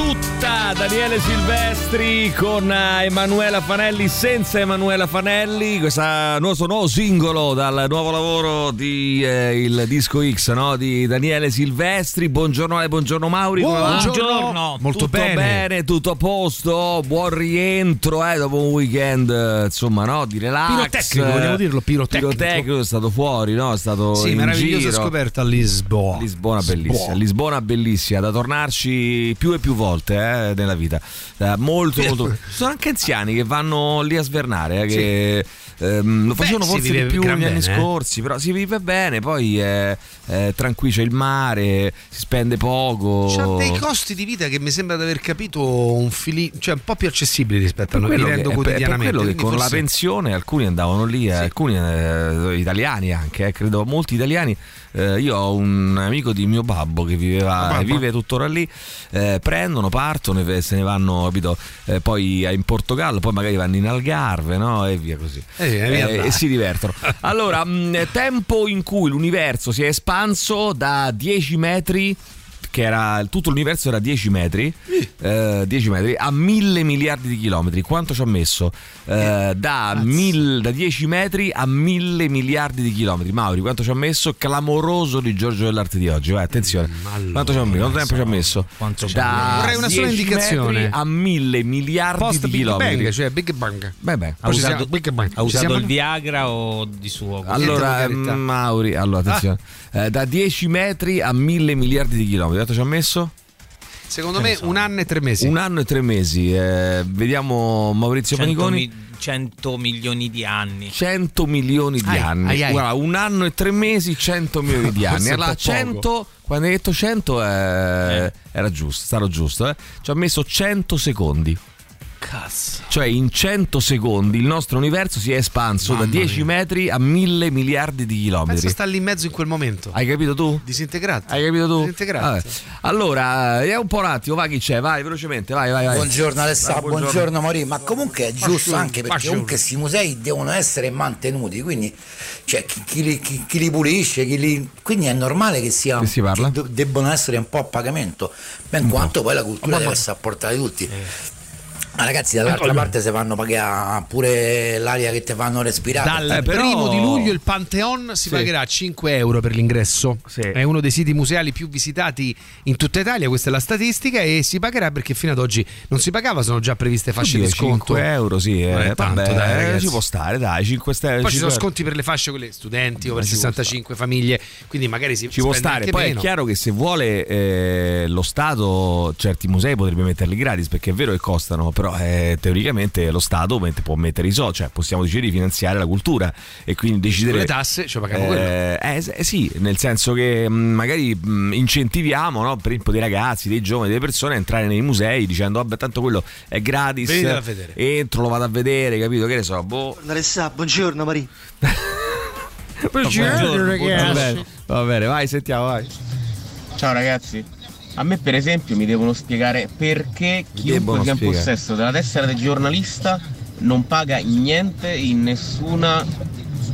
Tutta Daniele Silvestri con eh, Emanuela Fanelli senza Emanuela Fanelli, questo nuovo, nuovo singolo dal nuovo lavoro di eh, il Disco X no? di Daniele Silvestri. Buongiorno Ale, buongiorno Mauri. Buongiorno. Molto tutto bene. tutto a posto, buon rientro eh, dopo un weekend eh, insomma no? di relax. Pirotecnico, vogliamo dirlo, pirotecnico. Pirotecnico, è stato fuori, no? È stato Sì, in meravigliosa giro. scoperta a Lisboa. Lisbona bellissima. Lisbona bellissima, da tornarci più e più volte eh, nella vita. Eh, molto, molto. Ci sono anche anziani che vanno lì a svernare, eh, che ehm, lo facevano si forse di più negli anni eh. scorsi, però si vive bene, poi è, è tranquillo, c'è il mare, si spende poco. C'ha dei costi di vita che mi sembra di aver capito un filino, cioè un po' più accessibili rispetto a noi quello, che, vivendo per- è per quotidianamente. quello che con la forse- pensione alcuni andavano lì, eh, Sì. alcuni eh, italiani anche, eh, credo molti italiani. Eh, io ho un amico di mio babbo che viveva, babbo. vive tuttora lì, eh, prendono, partono e se ne vanno, capito, eh, poi in Portogallo, poi magari vanno in Algarve no? e via così. Eh, Eh, e si divertono. Allora, mh, tempo in cui l'universo si è espanso da 10 metri che era tutto l'universo era 10 metri, eh, 10 metri a mille miliardi di chilometri. Quanto ci ha messo? Eh, da, mil- da 10 metri a mille miliardi di chilometri. Mauri, quanto ci ha messo? Clamoroso di Giorgio dell'arte di oggi. Vai, attenzione. allora, quanto, ci ha messo? Quanto tempo ci ha messo? Quanto da Vorrei una sola 10 indicazione. metri a mille miliardi Post di Big chilometri. Bang, cioè Big Bang. Beh, beh. Ha usato, siamo- Big Bang. ha usato il Viagra o di suo? Allora, mm, Mauri, allora attenzione. Ah. Eh, da 10 metri a mille miliardi di chilometri. Quanto ci ha messo? Secondo me un anno e tre mesi. Un anno e tre mesi. Eh, vediamo Maurizio 100, Paniconi. mi- 100 milioni di anni. 100 milioni di Ai, anni. ai, ai. Guarda, un anno e tre mesi, 100 milioni di anni. Allora, po' poco. 100, quando hai detto 100 eh, Eh. era giusto, stato giusto. Eh? Ci ha messo 100 secondi. Cazzo. Cioè in 100 secondi il nostro universo si è espanso da Mamma 10 mia. metri a 1000 miliardi di chilometri. Pensa sta lì in mezzo in quel momento. Hai capito tu? Disintegrato. Hai capito tu? Disintegrato. Vabbè. Allora, è un po' un attimo, vai chi c'è, vai velocemente, vai, vai, vai. Buongiorno Alessandro, buongiorno. buongiorno Maurizio, ma comunque è giusto anche perché comunque questi musei devono essere mantenuti, quindi cioè, chi, chi li, chi- chi li pulisce, chi li- quindi è normale che, sia, Che si parla? de- debbano essere un po' a pagamento, ben quanto poi la cultura deve essere a portata di tutti. Ma ragazzi, dall'altra parte se vanno pagare pure l'aria che ti fanno respirare. Dal Eh, però- primo di luglio il Pantheon si Sì. pagherà 5 euro per l'ingresso. Sì. È uno dei siti museali più visitati in tutta Italia, questa è la statistica, e si pagherà perché fino ad oggi non si pagava, sono già previste fasce Oddio, di sconto. 5 euro, sì, eh, Non è tanto, vabbè, dai, eh, ragazzi. ci può stare, dai, 5 stelle. Poi ci sono 5 sconti per le fasce quelle studenti o per Ma ci può 65 famiglie, quindi magari si Ci può stare, poi meno. è chiaro che se vuole eh, lo Stato certi musei potrebbe metterli gratis perché è vero che costano, però eh, teoricamente lo Stato mette- può mettere i soldi, cioè possiamo decidere di finanziare la cultura e quindi decidere... Con le tasse ci paghiamo quello. Eh, eh, eh, sì, nel senso che mh, magari mh, incentiviamo no, per esempio dei ragazzi, dei giovani, delle persone a entrare nei musei dicendo vabbè tanto quello è gratis, a vedere." entro, lo vado a vedere, capito? Che ne so, boh. Alessà, buongiorno Maria. Buongiorno, Va bene, va bene, vai, sentiamo, vai. Ciao ragazzi, a me per esempio mi devono spiegare perché debbono chiunque ha in possesso della tessera del giornalista non paga niente in nessuna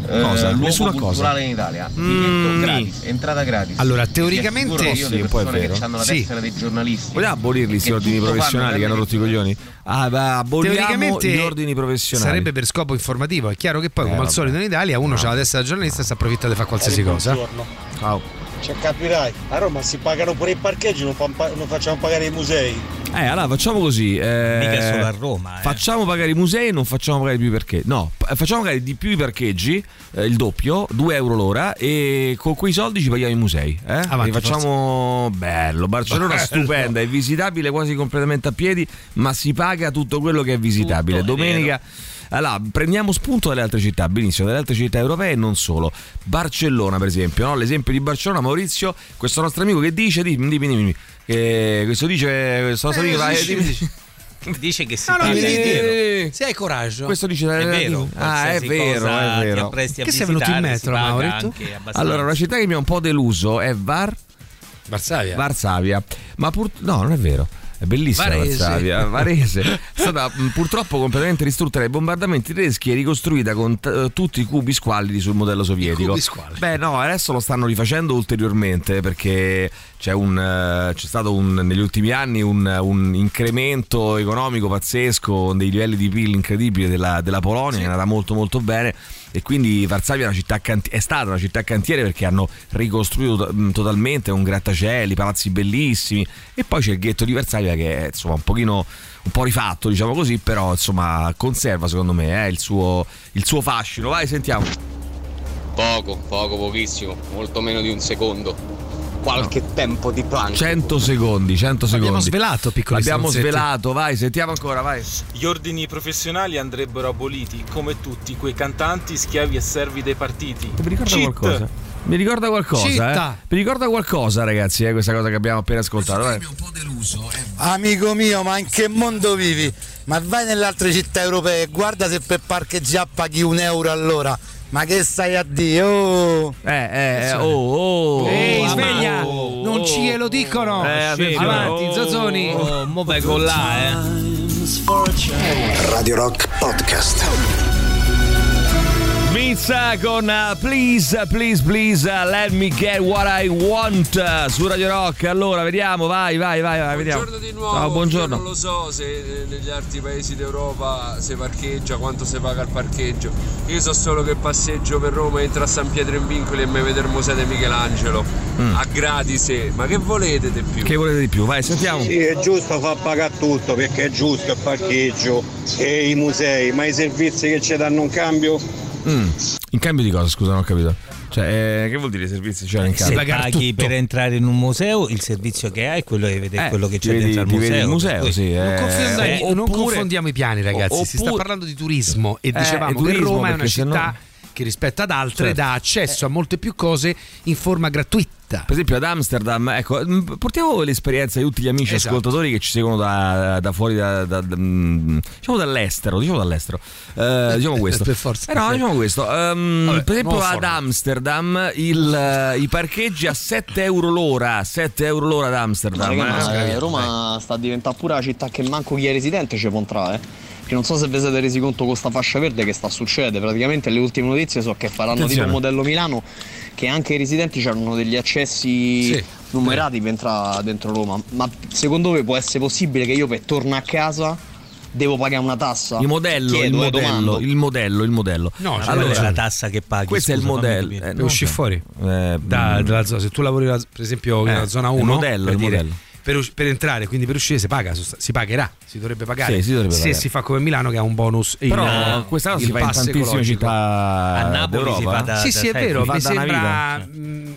eh, Cosa? luogo Nessuna culturale cosa? in Italia. Mm, gratis, entrata gratis. Allora, teoricamente- io Sì, le un po' è persone vero. che hanno la Sì. tessera dei giornalisti. Vogliamo abolirli questi che ordini professionali che hanno rotto i coglioni? Ah, va, aboliamo Teoricamente gli ordini professionali. sarebbe per scopo informativo. È chiaro che poi, Eh, come al vabbè. solito in Italia, uno ha la testa da giornalista e si approfitta di fare qualsiasi cosa. Buongiorno. Ciao. Cioè capirai, a Roma si pagano pure i parcheggi, non, pa- non facciamo pagare i musei. Eh, allora facciamo così. eh, Mica solo a Roma, eh. Facciamo pagare i musei e non facciamo pagare più i parcheggi. No, facciamo pagare di più i parcheggi, eh, il doppio, 2 euro l'ora, e con quei soldi ci paghiamo i musei. Eh? Avanti, E facciamo bello. Barcellona stupenda, è visitabile quasi completamente a piedi, ma si paga tutto quello che è visitabile. Tutto, è Domenica. Allora, prendiamo spunto dalle altre città, benissimo, dalle altre città europee e non solo. Barcellona, per esempio, no? l'esempio di Barcellona, Maurizio, questo nostro amico che dice, dimmi, dimmi, dimmi, che questo dice, questo nostro amico, vai, dimmi, dimmi. Dice che si No, no, devi vero. dire. Se hai coraggio. Questo dice È vero, Ah, è vero, è vero. Che sei venuto in visitare, metro, abbastanza. Allora, una città che mi ha un po' deluso è Var- Varsavia. Varsavia. Ma pur... no, non è vero. È bellissima Varese. Varsavia, Varese. È stata purtroppo completamente distrutta dai bombardamenti tedeschi e ricostruita con t- eh, tutti i cubi squallidi sul modello sovietico. Beh, no, adesso lo stanno rifacendo ulteriormente perché c'è, un, eh, c'è stato un- negli ultimi anni un, un incremento economico pazzesco, con dei livelli di PIL incredibili della, della Polonia, che è andata molto molto bene e quindi Varsavia è, canti- è stata una città cantiere perché hanno ricostruito to- mh, totalmente un grattacieli, palazzi bellissimi. E poi c'è il ghetto di Varsavia che è insomma un pochino un po' rifatto diciamo così però insomma conserva secondo me eh, il, suo, il suo fascino. Vai sentiamo. Poco, poco, pochissimo, molto meno di un secondo. Qualche tempo di plank. 100 secondi 100 secondi Abbiamo svelato, piccoli stronzetti. svelato vai sentiamo ancora vai Gli ordini professionali andrebbero aboliti, come tutti quei cantanti schiavi e servi dei partiti. mi ricorda Cheat. qualcosa mi ricorda qualcosa eh? mi ricorda qualcosa ragazzi eh, questa cosa che abbiamo appena ascoltato vai. Amico mio, ma in che mondo vivi? Ma vai nelle altre città europee e guarda se per parcheggiare paghi un euro all'ora. Ma che stai a dire? Oh! eh eh, eh oh oh Ehi, oh, sveglia! oh, non oh. ci lo dicono! Eh, attenzione. Avanti, Oh. Zazzoni! Oh, mo vengo là, eh. Radio Rock Podcast. Mizza con uh, Please, Please, Please, uh, Let Me Get What I Want uh, su Radio Rock. Allora, vediamo, vai, vai, vai, vai vediamo. Buongiorno di nuovo. Ciao, Io buongiorno. non lo so se eh, negli altri paesi d'Europa si parcheggia, quanto si paga il parcheggio. Io so solo che passeggio per Roma, entro a San Pietro in Vincoli e mi vedo il museo di Michelangelo. A gratis, ma che volete di più? Mm. Che volete di più? Vai, sentiamo. Sì, è giusto far pagare tutto perché è giusto il parcheggio e i musei, ma i servizi che ci danno un cambio? Mm. In cambio di cosa? Scusa, non ho capito. Cioè, eh, che vuol dire i servizi c'erano in Se cambio? pagare paghi tutto. per entrare in un museo, il servizio che hai è quello di vedere Eh, quello che c'è vedi- dentro al museo. vedi il museo, cui- sì. Non, eh, confondiamo, non oppure- confondiamo i piani, ragazzi. si sta oppure- parlando di turismo e Eh, dicevamo e che turismo, Roma è una città che rispetto ad altre Certo. dà accesso a molte più cose in forma gratuita. Per esempio ad Amsterdam, ecco, portiamo l'esperienza di tutti gli amici Esatto. ascoltatori che ci seguono da, da fuori, da, da- diciamo dall'estero, diciamo dall'estero. Eh, diciamo questo. Per forza. Eh no, diciamo questo. Ehm, Vabbè, per esempio ad. Amsterdam il, eh, i parcheggi a 7 euro l'ora, 7 euro l'ora ad Amsterdam. Eh. ma, eh, Roma sta a diventare pure la città che manco chi è residente ci può entrare. Che non so se vi siete resi conto con sta fascia verde che sta succedendo. Praticamente le ultime notizie so che faranno Attenzione. tipo un modello Milano che anche i residenti hanno degli accessi Sì. numerati per entrare dentro Roma. Ma secondo voi può essere possibile che io per tornare a casa devo pagare una tassa? Il modello, Chiedo, il eh, modello, il modello, il modello. No, cioè, allora, la tassa che paghi? Questo è il Scusa, modello. Eh, non uscire so. fuori Eh, da- dalla zona. Se tu lavori la- per esempio Eh, nella zona il 1, modello, per, il dire, modello. Per per entrare, quindi per uscire si paga, si pagherà, si dovrebbe pagare. Sì, si dovrebbe se pagare. si fa come Milano che ha un bonus in, Però eh, questa cosa si fa in tantissime ecologico. città A Napoli d'Europa, si fa eh. da- Sì, sì, è vero, mi sembra mh,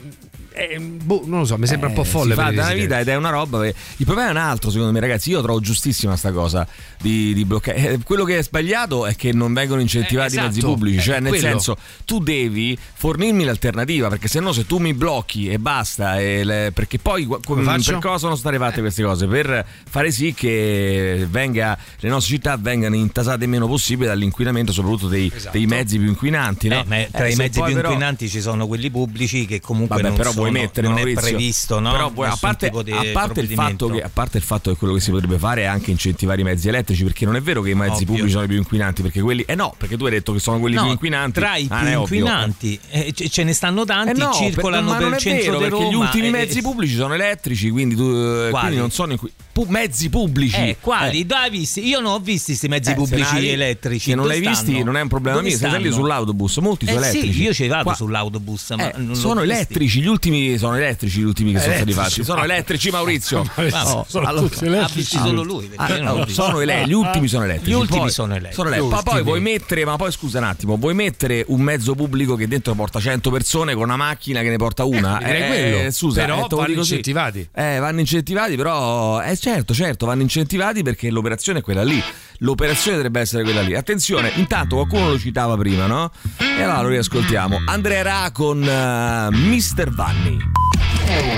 eh, boh, non lo so, mi sembra un po' Eh, folle si fa una vita ed è una roba che- il problema è un altro secondo me ragazzi io trovo giustissima sta cosa di, di bloccare Eh, quello che è sbagliato è che non vengono incentivati Eh, i mezzi esatto, pubblici eh, cioè nel quello. senso tu devi fornirmi l'alternativa perché se no se tu mi blocchi e basta e le- perché poi Come faccio? per cosa sono state fatte queste cose per fare sì che venga, le nostre città vengano intasate il meno possibile dall'inquinamento soprattutto dei, Esatto. dei mezzi più inquinanti no? Eh, ma tra Eh, i mezzi più però- inquinanti ci sono quelli pubblici che comunque Vabbè, non, però sono, vuoi mettere non è Maurizio, previsto, no? Però vuoi- a, parte, a parte il fatto provvedimento. che, a parte il fatto che quello che si potrebbe fare è anche incentivare i mezzi elettrici, perché non è vero che i mezzi Ovvio. pubblici sono i più inquinanti, perché quelli. Eh no, perché tu hai detto che sono quelli No, più inquinanti. Tra i Ah, più è inquinanti eh, ce ne stanno Eh tanti, no, circolano per, per il è centro vero, di perché Roma. gli ultimi e- mezzi pubblici sono elettrici, quindi, tu, eh, quindi non sono inqui- pu- mezzi pubblici. Eh, quali? Eh. Dove hai visti? Io non ho visti questi mezzi Eh, pubblici hai- elettrici. Se non Dove l'hai visti, non è un problema Dove mio. Lì stanno? sull'autobus, molti sono Eh elettrici. sì, io ci vado Qua- sull'autobus, ma Eh, sono elettrici, gli ultimi sono elettrici, gli ultimi che sono stati Elettrici, fatti. Sono elettrici, Maurizio. Ma Oh, sono allora- Ha elettrici. visti solo lui. Ah, no, visto. sono ele- gli ultimi sono elettrici. Gli ultimi sono elettrici. sono elettrici. Ma poi vuoi mettere, ma poi scusa un attimo, vuoi mettere un mezzo pubblico che dentro porta 100 persone con una macchina che ne porta una? Eh, direi quello. scusa, Però eh, vanno incentivati. Eh, vanno incentivati, però eh, certo, certo, vanno incentivati perché l'operazione è quella lì. L'operazione dovrebbe essere quella lì. Attenzione, intanto qualcuno lo citava prima, no? E allora lo riascoltiamo. Andrea Ra con eh, Mr. Vanni.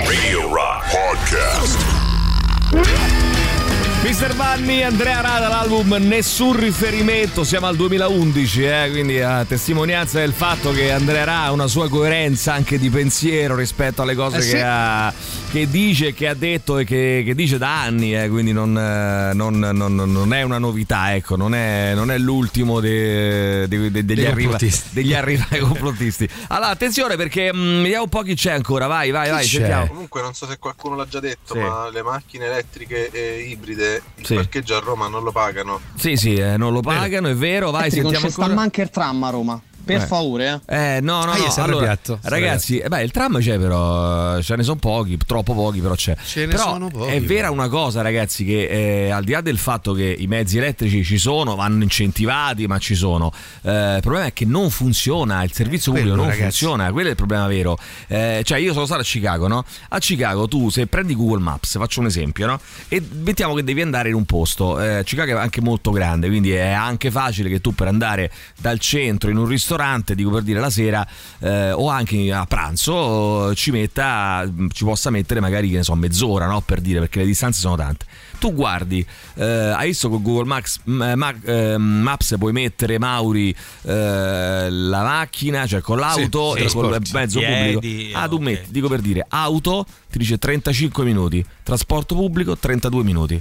Radio Rock Podcast. Mister Vanni, Andrea Rada, l'album Nessun riferimento, siamo al 2011, eh, quindi a testimonianza del fatto che Andrea Rada ha una sua coerenza anche di pensiero rispetto alle cose Eh sì. che, ha, che dice, che ha detto e che, che dice da anni, eh, quindi non, eh, non- non- non è una novità, ecco, non è, non è l'ultimo de- de- de- degli, arriva- degli arrivati complottisti. Allora, attenzione perché mm, vediamo un po' chi c'è ancora, vai, vai, Chi vai, c'è? sentiamo. Comunque non so se qualcuno l'ha già detto, Sì. ma le macchine elettriche e ibride il Sì. parcheggio a Roma non lo pagano. Sì, sì, eh, non lo pagano, è vero, vai, non sentiamo ci sta ancora. manca il tram a Roma. Per Eh. favore, eh. Eh, no, no, Ah, no. Allora, sono ragazzi, eh, beh, il tram c'è, però ce ne sono pochi, troppo pochi, però c'è. Ce ne però sono pochi, È vera una cosa, ragazzi, che eh, al di là del fatto che i mezzi elettrici ci sono, vanno incentivati, ma ci sono. eh, il problema è che non funziona, il servizio quello, pubblico non ragazzi. funziona, quello è il problema vero. Eh, cioè, io sono stato a Chicago, no? A Chicago tu, se prendi Google Maps, faccio un esempio, no? E mettiamo che devi andare in un posto. eh, Chicago è anche molto grande, quindi è anche facile che tu per andare dal centro in un ristorante, dico per dire la sera, eh, o anche a pranzo, ci metta, ci possa mettere magari, che ne so, mezz'ora, no? Per dire, perché le distanze sono tante. Tu guardi, eh, hai visto con Google Maps, m- ma- eh, Maps puoi mettere Mauri eh, la macchina, cioè con l'auto Sì, e sì, col trasporti. mezzo Piedi, pubblico. Ah, tu ok. metti, dico per dire, auto ti dice 35 minuti, trasporto pubblico 32 minuti.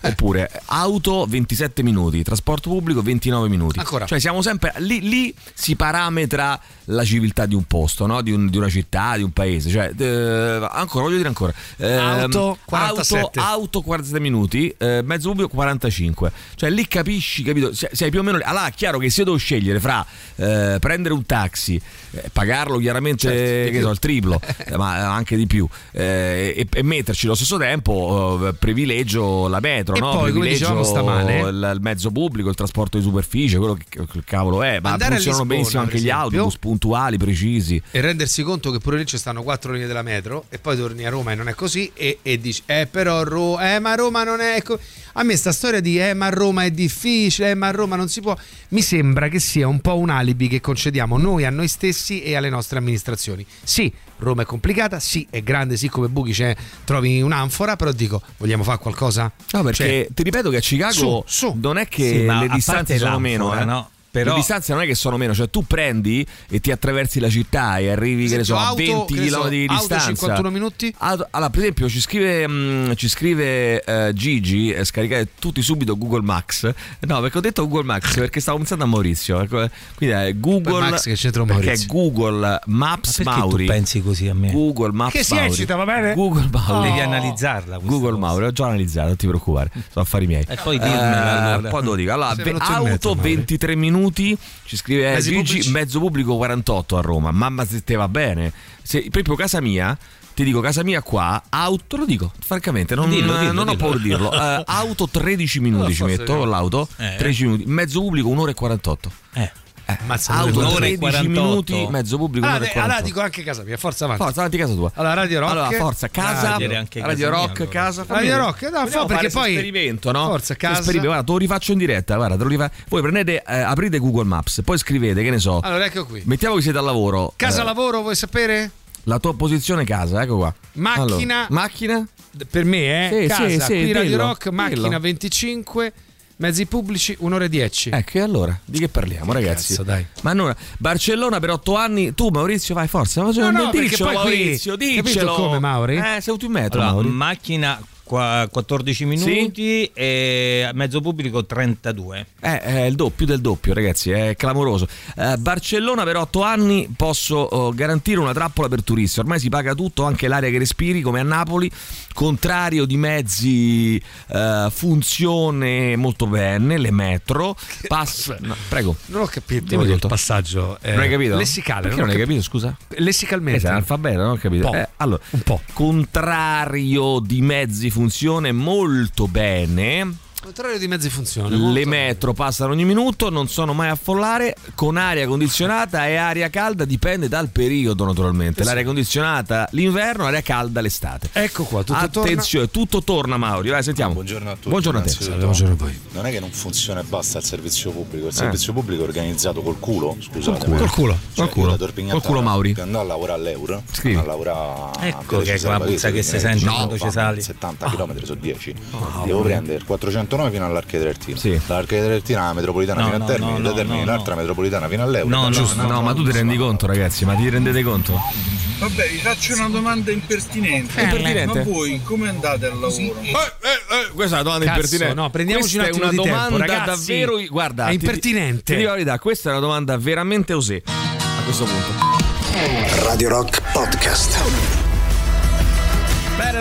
Eh. Oppure auto 27 minuti, trasporto pubblico 29 minuti. Ancora. Cioè siamo sempre lì, lì si parametra la civiltà di un posto, no? di, un- di una città, di un paese. Cioè, eh, ancora, voglio dire ancora. Ehm, Auto, 47. Auto, auto 47 minuti, eh, mezzo pubblico 45. Cioè lì capisci, capito? Se- Sei più o meno. Allora, è chiaro che se io devo scegliere fra eh, prendere un taxi, eh, pagarlo chiaramente Certo, che so, il triplo, eh, ma anche di più, eh, e, e metterci allo stesso tempo, eh, privilegio la metro, E no? poi, come dicevamo stamane- il, il mezzo pubblico, il trasporto di superficie, quello che, che cavolo è, ma funzionano Lisbona, benissimo anche gli autobus puntuali, precisi. E rendersi conto che pure lì ci stanno quattro linee della metro e poi torni a Roma e non è così e, e dici eh però Ro- eh ma Roma non è co-". a me sta storia di eh ma Roma è difficile eh ma Roma non si può mi sembra che sia un po' un alibi che concediamo noi a noi stessi e alle nostre amministrazioni sì Roma è complicata sì è grande sì come buchi c'è trovi un'anfora però dico vogliamo fare qualcosa No, perché Cioè, ti ripeto che a Chicago su, su. non è che Sì, le distanze sono meno, eh. no? Però- Le distanze non è che sono meno, cioè tu prendi e ti attraversi la città e arrivi che ne so, a auto, 20 che ne so, km di auto distanza. 51 minuti Auto- allora, per esempio, ci scrive, mm, ci scrive eh, Gigi, eh, scaricate tutti subito Google Maps. No, perché ho detto Google Maps perché stavo pensando a Maurizio. Ecco, Quindi è Google. Max che c'entra perché è Maurizio? Google Maps Ma Mauri. tu pensi così a me? Google Maps Che si Mauri. eccita, va bene? Google Mauri. Devi analizzarla. Google cosa. Mauri, ho già analizzato, non ti preoccupare, sono affari miei. E poi dirmela, allora. poi lo dico. Allora, auto Mauri. 23 minuti, ci scrive eh, Gigi, pubblici? mezzo pubblico 48 a Roma. Mamma se te va bene. Se, proprio casa mia, ti dico casa mia qua, auto, lo dico, francamente, non, Dillo, dillo, non ho dillo. paura di dirlo. Eh, auto 13 minuti ci metto l'auto, Eh. 13 minuti, mezzo pubblico 1 ora e 48. Eh. Ammazza, Auto un'ora e 13 48. minuti, mezzo pubblico 1 allora, ora e allora 48. dico anche casa mia forza avanti Forza, avanti casa tua. allora Radio Rock Allora, forza, casa, Ah, anche Radio casa mia, Rock, allora. casa, Radio. Rock, no, fa perché poi- esperimento, no? Forza, casa. Esperimento, guarda, te lo rifaccio in diretta, guarda, te lo rifa- Voi prendete, eh, aprite Google Maps, poi scrivete, che ne so, allora ecco qui mettiamo che siete al lavoro. casa eh, lavoro vuoi sapere? La tua posizione casa, ecco qua. Macchina- Allora, macchina? per me eh Sì, casa sì, sì, qui Radio dillo, Rock macchina dillo. 25 mezzi pubblici un'ora e 10 Ecco, e allora, di che parliamo, ragazzi? cazzo, dai. Ma non, Barcellona per otto anni, tu Maurizio vai forza, ma No, no, diccelo poi qui- Maurizio, capito diccelo. come, Mauri? Eh, sei un metro, Allora, Mauri. macchina qua- 14 minuti e mezzo pubblico 32. Eh, è il doppio del doppio, ragazzi, è clamoroso. Eh, Barcellona per otto anni posso oh, garantire una trappola per turisti. Ormai si paga tutto, anche l'aria che respiri, come a Napoli. Contrario di mezzi, eh, funzione molto bene, le metro. Passa. no, prego. non ho capito il passaggio eh, Non hai capito? lessicale Perché non non hai capi- capito, scusa? lessicalmente sei analfabeto, non ho capito. Un po'. Eh, allora, Un po'. contrario di mezzi funzione molto bene. L'orario di mezzi funziona. Le molto. metro passano ogni minuto, non sono mai a follare, con aria condizionata e aria calda dipende dal periodo naturalmente. L'aria condizionata l'inverno, aria calda l'estate. Ecco qua, tutto Attenzione, torna... tutto torna Mauri, vai sentiamo. Buongiorno a tutti. Buongiorno a te. Salve, buongiorno a voi. Non è che non funziona e basta il servizio pubblico, il eh. servizio eh. pubblico è organizzato col culo, Scusa, Col culo, col cioè, culo. Cioè, col culo, col culo Mauri. Andò a lavorare all'Euro, Scrivi. a lavorare Ecco che è quella puzza che si sente quando ci sali. 70 km su 10. Devo prendere 400 autonoma fino all'Arche Trertina. Sì. Dall'Arche Trertina alla metropolitana no, fino a Termini, da Termini all'altra metropolitana fino all'Euro. No, giusto, no, ma tu ti rendi conto ragazzi, ma ti rendete conto? Vabbè, vi faccio una domanda impertinente. Eh, impertinente. Ma voi come andate al lavoro? Eh, eh, eh, questa è una domanda Cazzo, impertinente. No, prendiamoci questa un è una domanda tempo, ragazzi, davvero. Guarda, è impertinente. Ti, ti dico verità, questa è una domanda veramente osè. A questo punto, Radio Rock Podcast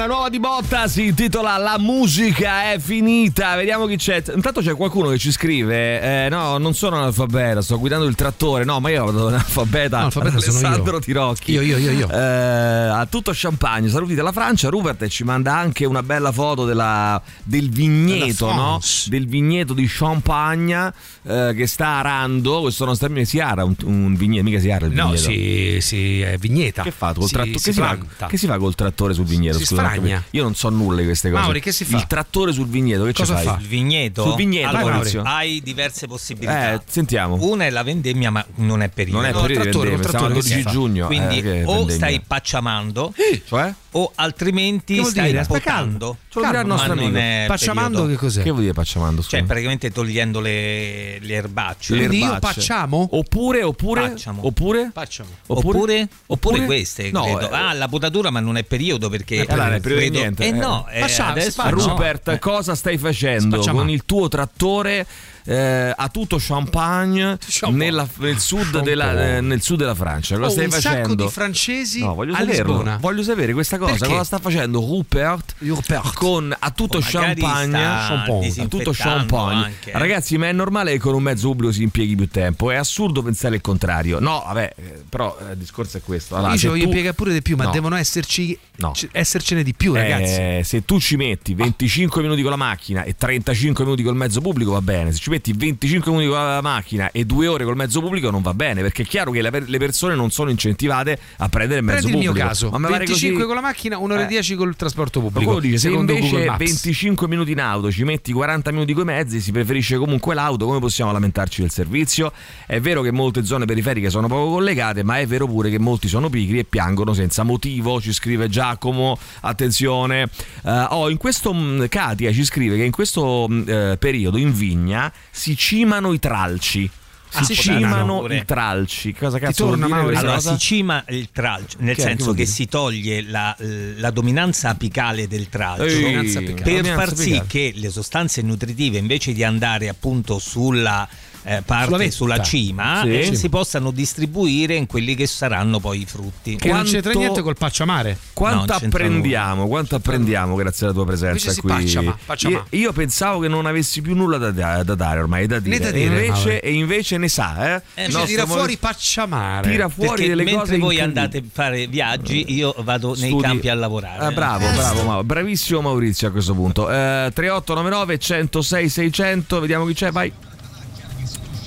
nuova di Botta si intitola La musica è finita. Vediamo chi c'è. Intanto c'è qualcuno che ci scrive: eh, No, non sono analfabeta, sto guidando il trattore. No, ma io vado analfabeta. Analfabeta sono io. Alessandro Tirocchi. Io, io, io, io. Eh, a tutto champagne. Saluti dalla Francia. Rupert ci manda anche una bella foto della- del vigneto, no? Del vigneto di Champagne eh, che sta arando. Questo non sta si ara un, un vigneto, mica si ara il No, vigneto. si, si è vigneta. Che fa col Si- trattore? si Che, si che si fa col trattore sul vigneto? Si Scusa, capisco. Io non so nulla di queste cose. Mauri, che si fa? Il trattore sul vigneto, che Cosa fa? Il vigneto? Sul vigneto, allora, Maurizio. hai diverse possibilità. Eh, sentiamo. Una è la vendemmia, ma non è periodo. Non è No, periodo di trattore, vendemmia, siamo trattore 12 che si fa? giugno. Quindi eh, o vendemmia. stai pacciamando Cioè? o altrimenti stai dire? Aspetta, potando. Ce lo dirà il Ma nostro non amico. è Pacciamando periodo. che cos'è? Che vuol dire pacciamando? Cioè, praticamente togliendo le, le erbacce. Quindi io pacciamo? Oppure, oppure, Pacciamo. oppure, Pacciamo. Oppure, oppure, oppure- queste, No, credo. eh, Ah, la potatura, ma non è periodo perché. Eh, allora, periodo di niente, Eh eh. no, eh, Facciamo, si adesso no. Rupert, Eh. cosa stai facendo Spacciamo. con il tuo trattore eh, a tutto champagne Champagne. nella- nel, sud della, eh, nel sud della Francia? Cosa Oh, stai un facendo? sacco di francesi No, voglio a saperlo. Lisbona. Voglio sapere questa cosa. Perché? Cosa sta facendo Rupert, Rupert. con a tutto O magari champagne? A tutto champagne. anche. Ragazzi, ma è normale che con un mezzo pubblico si impieghi più tempo. È assurdo pensare il contrario. No, vabbè, eh, però eh, il discorso è questo. Allora, Dicevo, se io tu- piega pure di più, ma No. devono esserci No. c- essercene di più, ragazzi. Eh, se tu ci metti 25 minuti con la macchina e 35 minuti col mezzo pubblico va bene, se ci metti 25 minuti con la macchina e 2 ore col mezzo pubblico non va bene, perché è chiaro che le, persone non sono incentivate a prendere il mezzo Prendi il mio pubblico. caso, Ma mi pare 25 così- con la macchina, 1 ora e Eh. 10 col trasporto pubblico. Qualcuno dice, se invece Maps. 25 minuti in auto ci metti 40 minuti coi mezzi, si preferisce comunque l'auto, come possiamo lamentarci del servizio? È vero che molte zone periferiche sono poco collegate, ma è vero pure che molti sono pigri e piangono senza motivo, ci scrive Giacomo, attenzione. Eh, oh, in questo mh, Katia ci scrive che in questo eh, periodo in vigna si cimano i tralci. Si Ah, sì, cimano pure. i tralci. Cosa cazzo vuol torna, dire Mauro? questa Allora, cosa? si cima il tralcio, nel Che- senso vuol che, dire? si toglie la, la dominanza apicale del tralcio Ehi, per far sì che le sostanze nutritive, invece di andare appunto sulla eh, parte, Sulla sulla, cima, Sì. Sì. si possano distribuire in quelli che saranno poi i frutti. Che non c'entra Quanto- niente col pacciamare. Quanto No, apprendiamo, quanto apprendiamo grazie alla tua presenza qui. pacciama, pacciama. Io, io pensavo che non avessi più nulla da, da- da dare ormai, da dire. da E dire, invece, Mauro. e invece ne sa, eh? Eh, nostro tira fuori pacciamare. tira fuori Perché delle mentre cose voi andate a fare viaggi, io vado nei Studi- campi a lavorare. Ah, bravo, Eh. bravo, Mauro. bravissimo Maurizio a questo punto. Eh, 3899 106 600, vediamo chi c'è, vai.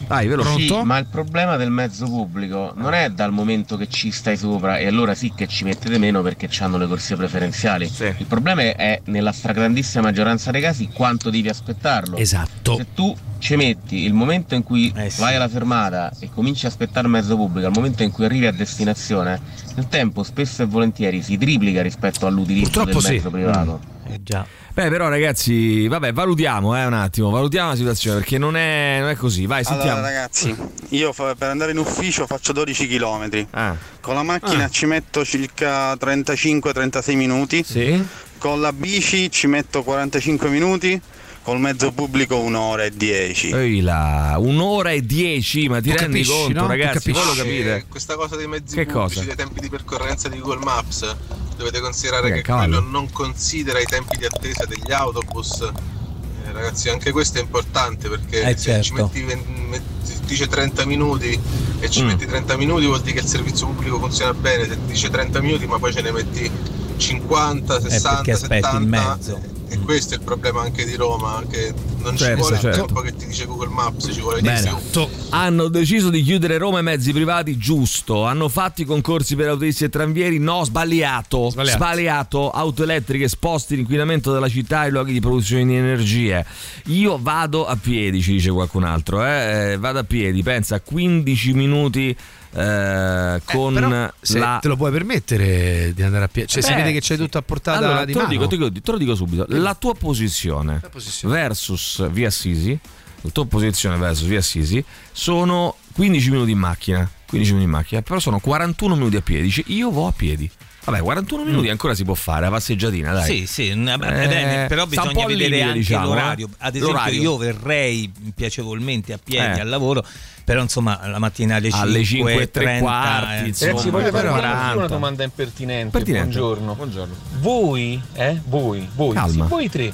Veloce. Sì, ma il problema del mezzo pubblico non è dal momento che ci stai sopra e allora sì che ci mettete meno perché hanno le corsie preferenziali. Il problema è nella stragrandissima maggioranza dei casi quanto devi aspettarlo. Esatto. Se tu ci metti il momento in cui Eh sì. vai alla fermata e cominci a aspettare il mezzo pubblico al momento in cui arrivi a destinazione, il tempo spesso e volentieri si triplica rispetto all'utilizzo del Purtroppo sì. mezzo privato. Eh, già. Beh, però ragazzi, vabbè, valutiamo eh, un attimo, valutiamo la situazione perché non è, non è così. Vai, sentiamo. Allora ragazzi, io fa- per andare in ufficio faccio 12 km. Ah. Con la macchina Ah. ci metto circa 35-36 minuti. Sì. Con la bici ci metto 45 minuti. Col mezzo pubblico un'ora e 10. Ehi là, un'ora e dieci, ma ti Tu rendi capisci, conto, no? Ragazzi? Voi lo capite? Eh, Questa cosa dei mezzi Che pubblici, cosa? dei tempi di percorrenza di Google Maps, dovete considerare Raga, che cavallo. quello non considera i tempi di attesa degli autobus. Eh, ragazzi, anche questo è importante perché Eh, se ci certo. metti, ven- metti- dice 30 minuti e ci Mm. metti 30 minuti vuol dire che il servizio pubblico funziona bene, se ti dice 30 minuti ma poi ce ne metti 50, Eh, 60, perché aspetti 70 in mezzo. E questo è il problema anche di Roma, che non ci Certo, vuole il certo. tempo che ti dice Google Maps, ci vuole Bene. di più. Hanno deciso di chiudere Roma ai mezzi privati, giusto. Hanno fatto i concorsi per autisti e tranvieri, no, sbagliato. Sbagliato. Sbagliato. Auto elettriche sposti l'inquinamento della città ai luoghi di produzione di energie. Io vado a piedi, ci dice qualcun altro. Eh? Eh, Vado a piedi, pensa, a 15 minuti eh, con Però se la... te lo puoi permettere di andare a piedi, cioè si Eh, vede che c'è tutto a portata Allora, di te lo, mano. dico, te, lo dico, te lo dico subito. La tua posizione, versus Via Assisi, la tua posizione versus Via Assisi sono 15 minuti in macchina. 15 minuti in macchina, però sono 41 minuti a piedi. Dice io vo a piedi. Vabbè, 41 minuti ancora si può fare, la passeggiatina, dai. Sì, sì, Eh, però bisogna vedere limite, anche diciamo, l'orario. eh. Ad esempio, L'orario. io verrei piacevolmente a piedi Eh. al lavoro, però insomma la mattina alle 5, Alle 5 e tre 30, quarti, insomma, Ragazzi, voglio fare però- una- domanda impertinente. Pertinente. Buongiorno. Buongiorno. Voi, eh? Voi, voi, sì, voi tre,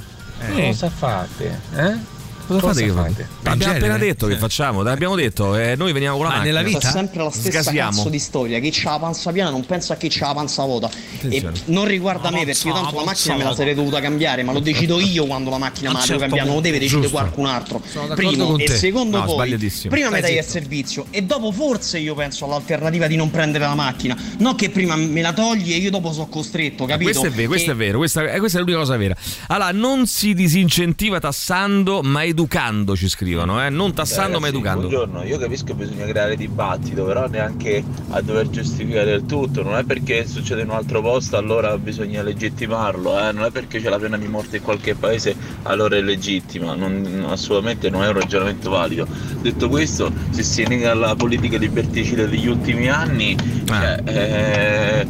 Eh. cosa fate? Eh? Cosa fate che fate? L'abbiamo genere? appena detto che facciamo, te l'abbiamo detto, eh, noi veniamo con la Ma macchina. nella vita? È sempre la stessa Sgasiamo. cazzo di storia. Chi c'ha la panza piana non pensa a chi c'ha la panza vuota. E non riguarda me perché io tanto la macchina me la sarei dovuta cambiare, ma lo decido io quando la macchina me la devo cambiare, non lo deve decidere qualcun altro. Primo e secondo No, poi, prima mi Stai dai il zitto. servizio e dopo forse io penso all'alternativa di non prendere la macchina. Non che prima me la togli e io dopo sono costretto, capito? Questo è vero, questo Che- è vero, questa, eh, questa è l'unica cosa vera. Allora, non si disincentiva tassando, ma educando, ci scrivono, eh? non tassando, ma Ragazzi, educando. Buongiorno, io capisco che bisogna creare dibattito, però neanche a dover giustificare il tutto. Non è perché succede in un altro posto allora bisogna legittimarlo, eh? non è perché c'è la pena di morte in qualche paese allora è legittima, non- assolutamente non è un ragionamento valido. Detto questo, se si nega la politica liberticida degli ultimi anni, cioè, eh,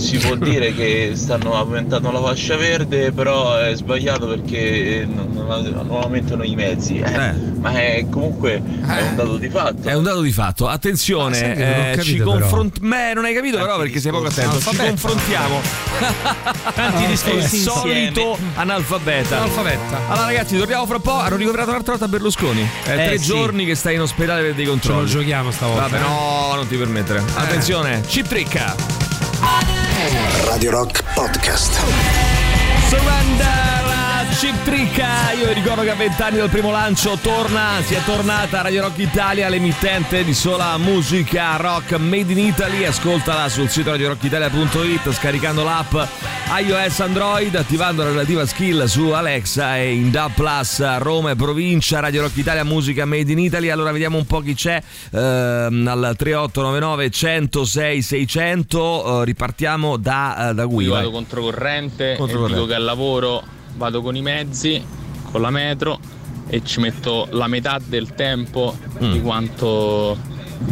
si può dire che stanno aumentando la fascia verde, però è sbagliato perché non, non, non aumentano i mezzi. eh. Ma è, comunque è un dato di fatto. È un dato di fatto. Attenzione, Ah, non eh, capito, ci confrontiamo. Beh, non hai capito, però, perché sei poco attento. Ci confrontiamo. Tanti Il discorsi solito insieme. analfabeta. Analfabeta. Allora, ragazzi, torniamo fra un po'. Hanno ricoverato un'altra volta Berlusconi. È Eh, tre sì. giorni che stai in ospedale per dei Ce lo controlli. giochiamo stavolta. Vabbè, eh. no, non ti permettere. Attenzione, chip trick. Radio Rock Podcast. Surrender Chip Tricca. Io vi ricordo che a vent'anni dal primo lancio torna, si è tornata Radio Rock Italia, l'emittente di sola musica rock made in Italy. Ascoltala sul sito radiorockitalia.it scaricando l'app iOS Android, attivando la relativa skill su Alexa e in DAB Plus Roma e provincia. Radio Rock Italia, musica made in Italy. Allora vediamo un po' chi c'è ehm, al 3899 106 600. Eh, ripartiamo da, eh, da Io Guido. vado controcorrente, Controcorrente. e dico che al lavoro vado con i mezzi, con la metro e ci metto la metà del tempo Mm. di quanto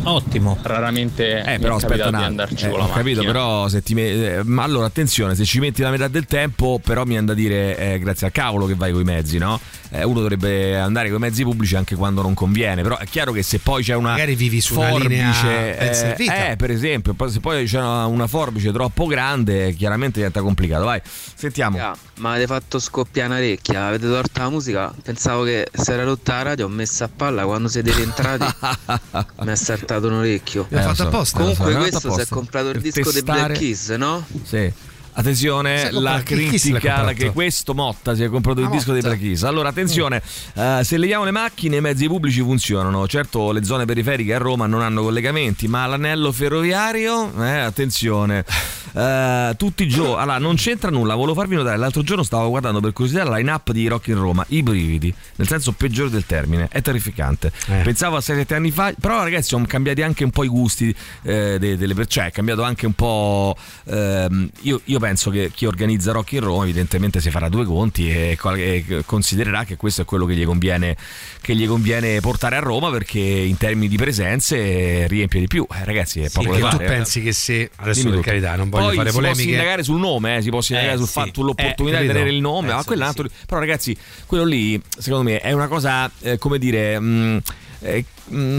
Ottimo. raramente Eh, però è aspetta un di attimo. andarci Eh, con la ho capito, macchina. però se ti me- eh, ma allora attenzione, se ci metti la metà del tempo, però mi hanno da dire eh, grazie al cavolo che vai con i mezzi, no? Eh, uno dovrebbe andare con i mezzi pubblici anche quando non conviene, però è chiaro che se poi c'è una Magari vivi su una forbice, linea ben eh, eh, per esempio, se poi c'è una, una forbice troppo grande, chiaramente diventa complicato. Vai, sentiamo. Raga, ma avete fatto scoppiare una orecchia, avete torto la musica? Pensavo che si era rotta la radio, ho messo a palla quando siete rientrati mi ha saltato un orecchio. Eh, lo so, Comunque lo so, questo fatto si è apposta. comprato il Per disco dei testare- Black Keys, no? Sì. Attenzione, la critica che questo Motta si è comprato il Ah, disco dei Motta. Keys. Allora, attenzione, eh, se leviamo le macchine, i mezzi pubblici funzionano. Certo, le zone periferiche a Roma non hanno collegamenti, ma l'anello ferroviario, eh, attenzione. Eh, tutti i giorni, allora non c'entra nulla. Volevo farvi notare, l'altro giorno stavo guardando per curiosità la line-up di Rock in Roma, i brividi, nel senso peggiore del termine, è terrificante. Pensavo a 6-7 anni fa, però ragazzi, sono cambiati anche un po' i gusti eh, de- delle persone, cioè è cambiato anche un po'. ehm, io, io penso che chi organizza Rock in Roma, evidentemente, si farà due conti e, e considererà che questo è quello che gli conviene, che gli conviene portare a Roma perché in termini di presenze riempie di più. Eh, ragazzi, è Sì, poco tu fare. pensi che se adesso Dimmi per tutto. carità non voglio Poi fare si può polemiche indagare sul nome, eh, si può indagare Eh, sul sì. fatto l'opportunità Eh, di tenere il nome, ma Penso quello è di un altro- però ragazzi, quello lì secondo me è una cosa eh, come dire mm, eh, mm,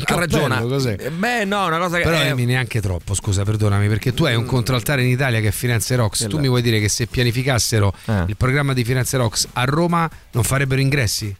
ragiona. cos'è? Eh, Beh, no, una cosa che Però Emi neanche troppo, scusa, perdonami, perché tu hai un contraltare in Italia che è Firenze Rocks. Tu mi vuoi dire che se pianificassero Eh. il programma di Firenze Rocks a Roma non farebbero ingressi?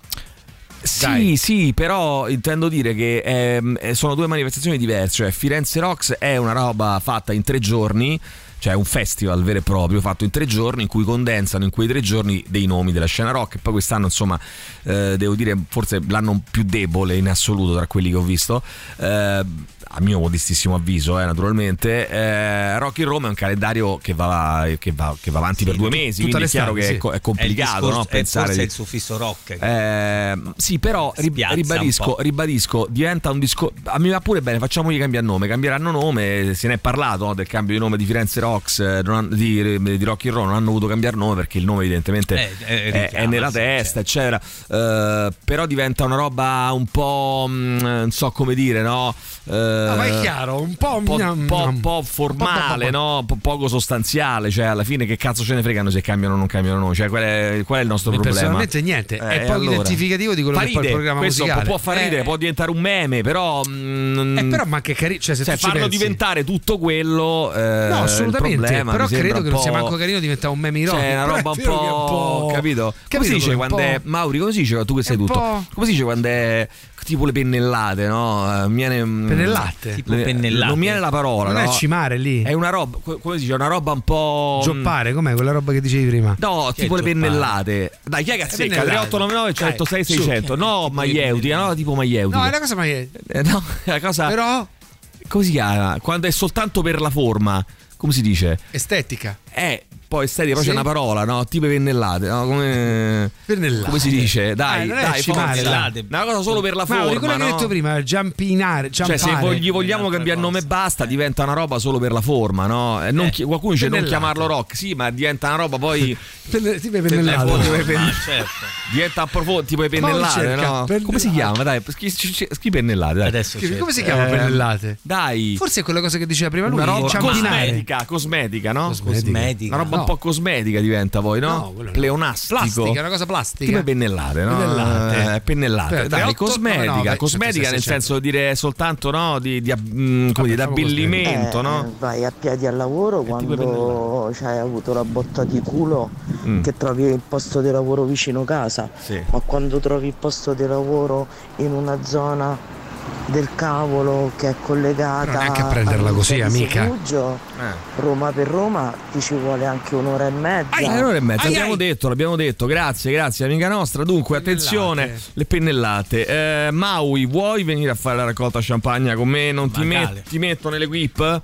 Sì, Dai. sì, però intendo dire che ehm, eh, sono due manifestazioni diverse. Cioè, Firenze Rocks è una roba fatta in tre giorni cioè un festival vero e proprio fatto in tre giorni in cui condensano in quei tre giorni dei nomi della scena rock e poi quest'anno insomma eh, devo dire forse l'anno più debole in assoluto tra quelli che ho visto eh, a mio modestissimo avviso, eh, naturalmente, eh, Rock in Rome è un calendario che va, che va, che va avanti per due mesi, quindi è chiaro che sì. è, co- è È complicato il discorso- no, è pensare forse di- il suffisso rock. eh, sì, però rib- ribadisco, ribadisco, diventa un discorso. A me va pure bene, facciamogli cambiare nome. Cambieranno nome, se ne è parlato no, del cambio di nome di Firenze Rocks, eh, non han- di, di Rock in Roll. Non hanno voluto cambiare nome perché il nome, evidentemente, Eh, eh, è, richiama, è nella sì, testa, eccetera. Eh, però diventa una roba un po'. mm, non so come dire, no? Eh, No, ma è chiaro, un po', un po', un po'- un po' formale, Un po', po', po'. no? Po- poco sostanziale. Cioè, alla fine, che cazzo ce ne fregano se cambiano o non cambiano nome? Cioè, qual è, qual è il nostro me problema? personalmente niente, è Eh, poco allora. identificativo di quello Fa che è il programma questo musicale. Può far ridere, Eh, può diventare un meme, però. mm, Eh, però ma anche carino, cioè se cioè, tu ci farlo pensi- diventare tutto quello. eh, No, il assolutamente. problema Però credo che un non sia po'- manco carino diventare un meme ironico. Cioè, una è roba un che è po'. Capito? Come Capito si dice un quando po'- è. Mauri, come si dice? Tu che sei un tutto. po'- Come si dice quando è tipo le pennellate, no? Eh, mi viene, mm, Pennellate? Tipo le- pennellate. Non mi viene la parola, Non no? è cimare lì. È una roba, co- come si dice? Una roba un po'. Gioppare, com'è quella roba che dicevi prima? No, Chi tipo le pennellate. Dai, chi è che azzecca? pennellate. 3899 106 Dai, 600. su. No, Maieuti, no, tipo Maieuti. No, è una cosa ma è... Eh, no, è una cosa. Però Come si chiama? Quando è soltanto per la forma. Come si dice? estetica. Eh, poi estetica, poi Sì. c'è una parola, no? Tipo pennellate, no? Come, Pennellate. come si dice? Dai, Eh, dai, dai. Una cosa solo per la Ma forma, quello che no? hai detto prima, giampinare, Cioè, se gli vogliamo cambiare nome e basta, diventa una roba solo per la forma, no? Non Eh, chi- qualcuno dice non pennellate. chiamarlo rock, sì, ma diventa una roba poi. Tipo i Eh, pennellate. tipo Ma pen- certo. diventa po' tipo i pennellate, no? pennellate. Come si chiama? Dai, scri- scri- scrivi pennellate, dai. Adesso Che-. Come si chiama Eh, pennellate? Dai. Forse è quella cosa che diceva prima lui. Una roba ciampinare. cosmetica, cosmetica, no? Cosmetica. Una roba. Un po' cosmetica diventa poi, no? No. Pleonastico. Plastica, una cosa plastica. Tipo pennellate, no? Pennellate. Eh, pennellate. Per- Dai, 38, cosmetica. 99, cosmetica nel 106, senso di dire soltanto, no? Di, di, ab- mm, come dire, d'abbellimento, Eh, no? Vai a piedi al lavoro quando hai avuto la botta di culo Mm. che trovi il posto di lavoro vicino casa, Sì. ma quando trovi il posto di lavoro in una zona del cavolo che è collegata Però neanche a prenderla così, amica. Sefugio, Roma per Roma ti ci vuole anche un'ora e mezza. Eh, un'ora e mezza, Ai, l'abbiamo ai. detto, l'abbiamo detto. Grazie, grazie, amica nostra. Dunque, attenzione, le pennellate. Eh, Maui, vuoi venire a fare la raccolta champagne con me? Non ti, met- ti metto nelle whip?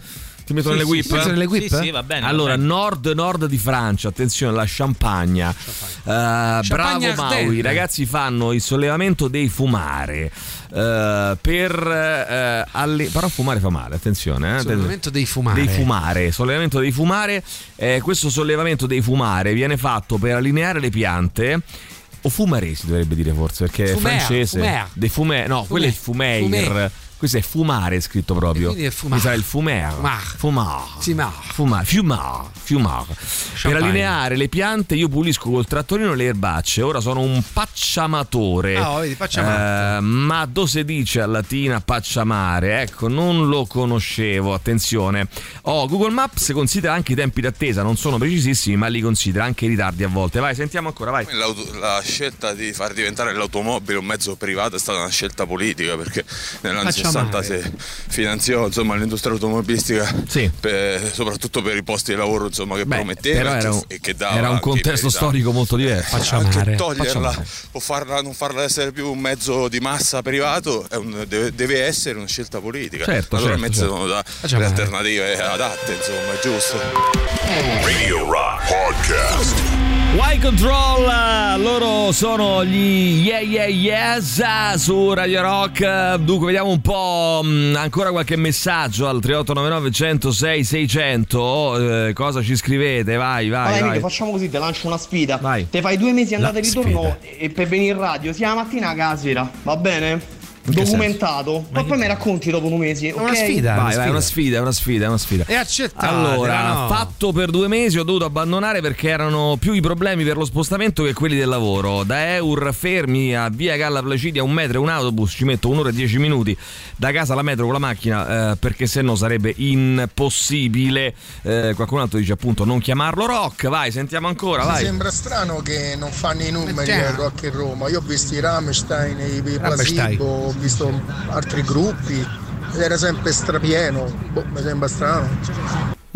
Ti metto Sì, nelle whip? sì, Metto nelle whip? Sì, sì, va bene. va Allora, nord-nord di Francia, attenzione, la Champagna. Eh, bravo Champagne Maui, Ardenne. i ragazzi fanno il sollevamento dei fumare. eh, per eh, alle- però fumare fa male, attenzione. Eh, Sollevamento dei fumare. dei fumare, sollevamento dei fumare. Eh, questo sollevamento dei fumare viene fatto per allineare le piante. O fumare si dovrebbe dire forse perché è Fumère, francese. fumère. Dei fumè, no, quello è il fumeir. Questo è fumare, è scritto proprio. Quindi è fumare. Sarà il fumer. Fumar. Fumar. Fumar. Fumar. Fumar. Per allineare le piante io pulisco col trattorino le erbacce. Ora sono un pacciamatore. Ah, oh, vedi, pacciamatore. Eh, ma dove si dice a latina pacciamare? Ecco, non lo conoscevo. Attenzione. Oh, Google Maps considera anche i tempi d'attesa. Non sono precisissimi, ma li considera anche i ritardi a volte. Vai, sentiamo ancora, vai. L'auto, la scelta di far diventare l'automobile un mezzo privato è stata una scelta politica perché nell'anzianità 66 diciamo finanziò insomma, l'industria automobilistica, sì. per, soprattutto per i posti di lavoro insomma, che Beh, prometteva un, e che dava. Era un contesto storico molto diverso. Facciamo anche mare. toglierla Facciamo o farla, non farla essere più un mezzo di massa privato un, deve, deve, essere una scelta politica. Certo, allora certo, mezzo certo. da, Facciamo le mare. alternative adatte, insomma, è giusto. Radio Rock Podcast. Y Control, loro sono gli Yeah Yeah Yes ah, su Radio Rock. Dunque, vediamo un po' mh, ancora qualche messaggio al 3899 106 600. Eh, cosa ci scrivete? Vai, vai, Vai, vai. Emilio, facciamo così, te lancio una sfida. Vai. Te fai due mesi andata e ritorno e per venire in radio sia la mattina che la sera, va bene? In Documentato. Ma poi mi racconti dopo due mesi, ok? una sfida. Vai, vai, è una sfida, è una sfida, è una sfida. E accettate, Allora, no? fatto per due mesi, ho dovuto abbandonare perché erano più i problemi per lo spostamento che quelli del lavoro. Da Eur fermi a via Galla Placidia, un metro e un autobus, ci metto un'ora e dieci minuti. Da casa alla metro con la macchina, eh, perché se no sarebbe impossibile. Eh, qualcun altro dice appunto non chiamarlo rock. Vai, sentiamo ancora, Mi vai. sembra strano che non fanno i numeri Rock in Roma. Io ho visto i Rammstein, i. Placebo, visto altri gruppi ed era sempre strapieno. Boh, mi sembra strano.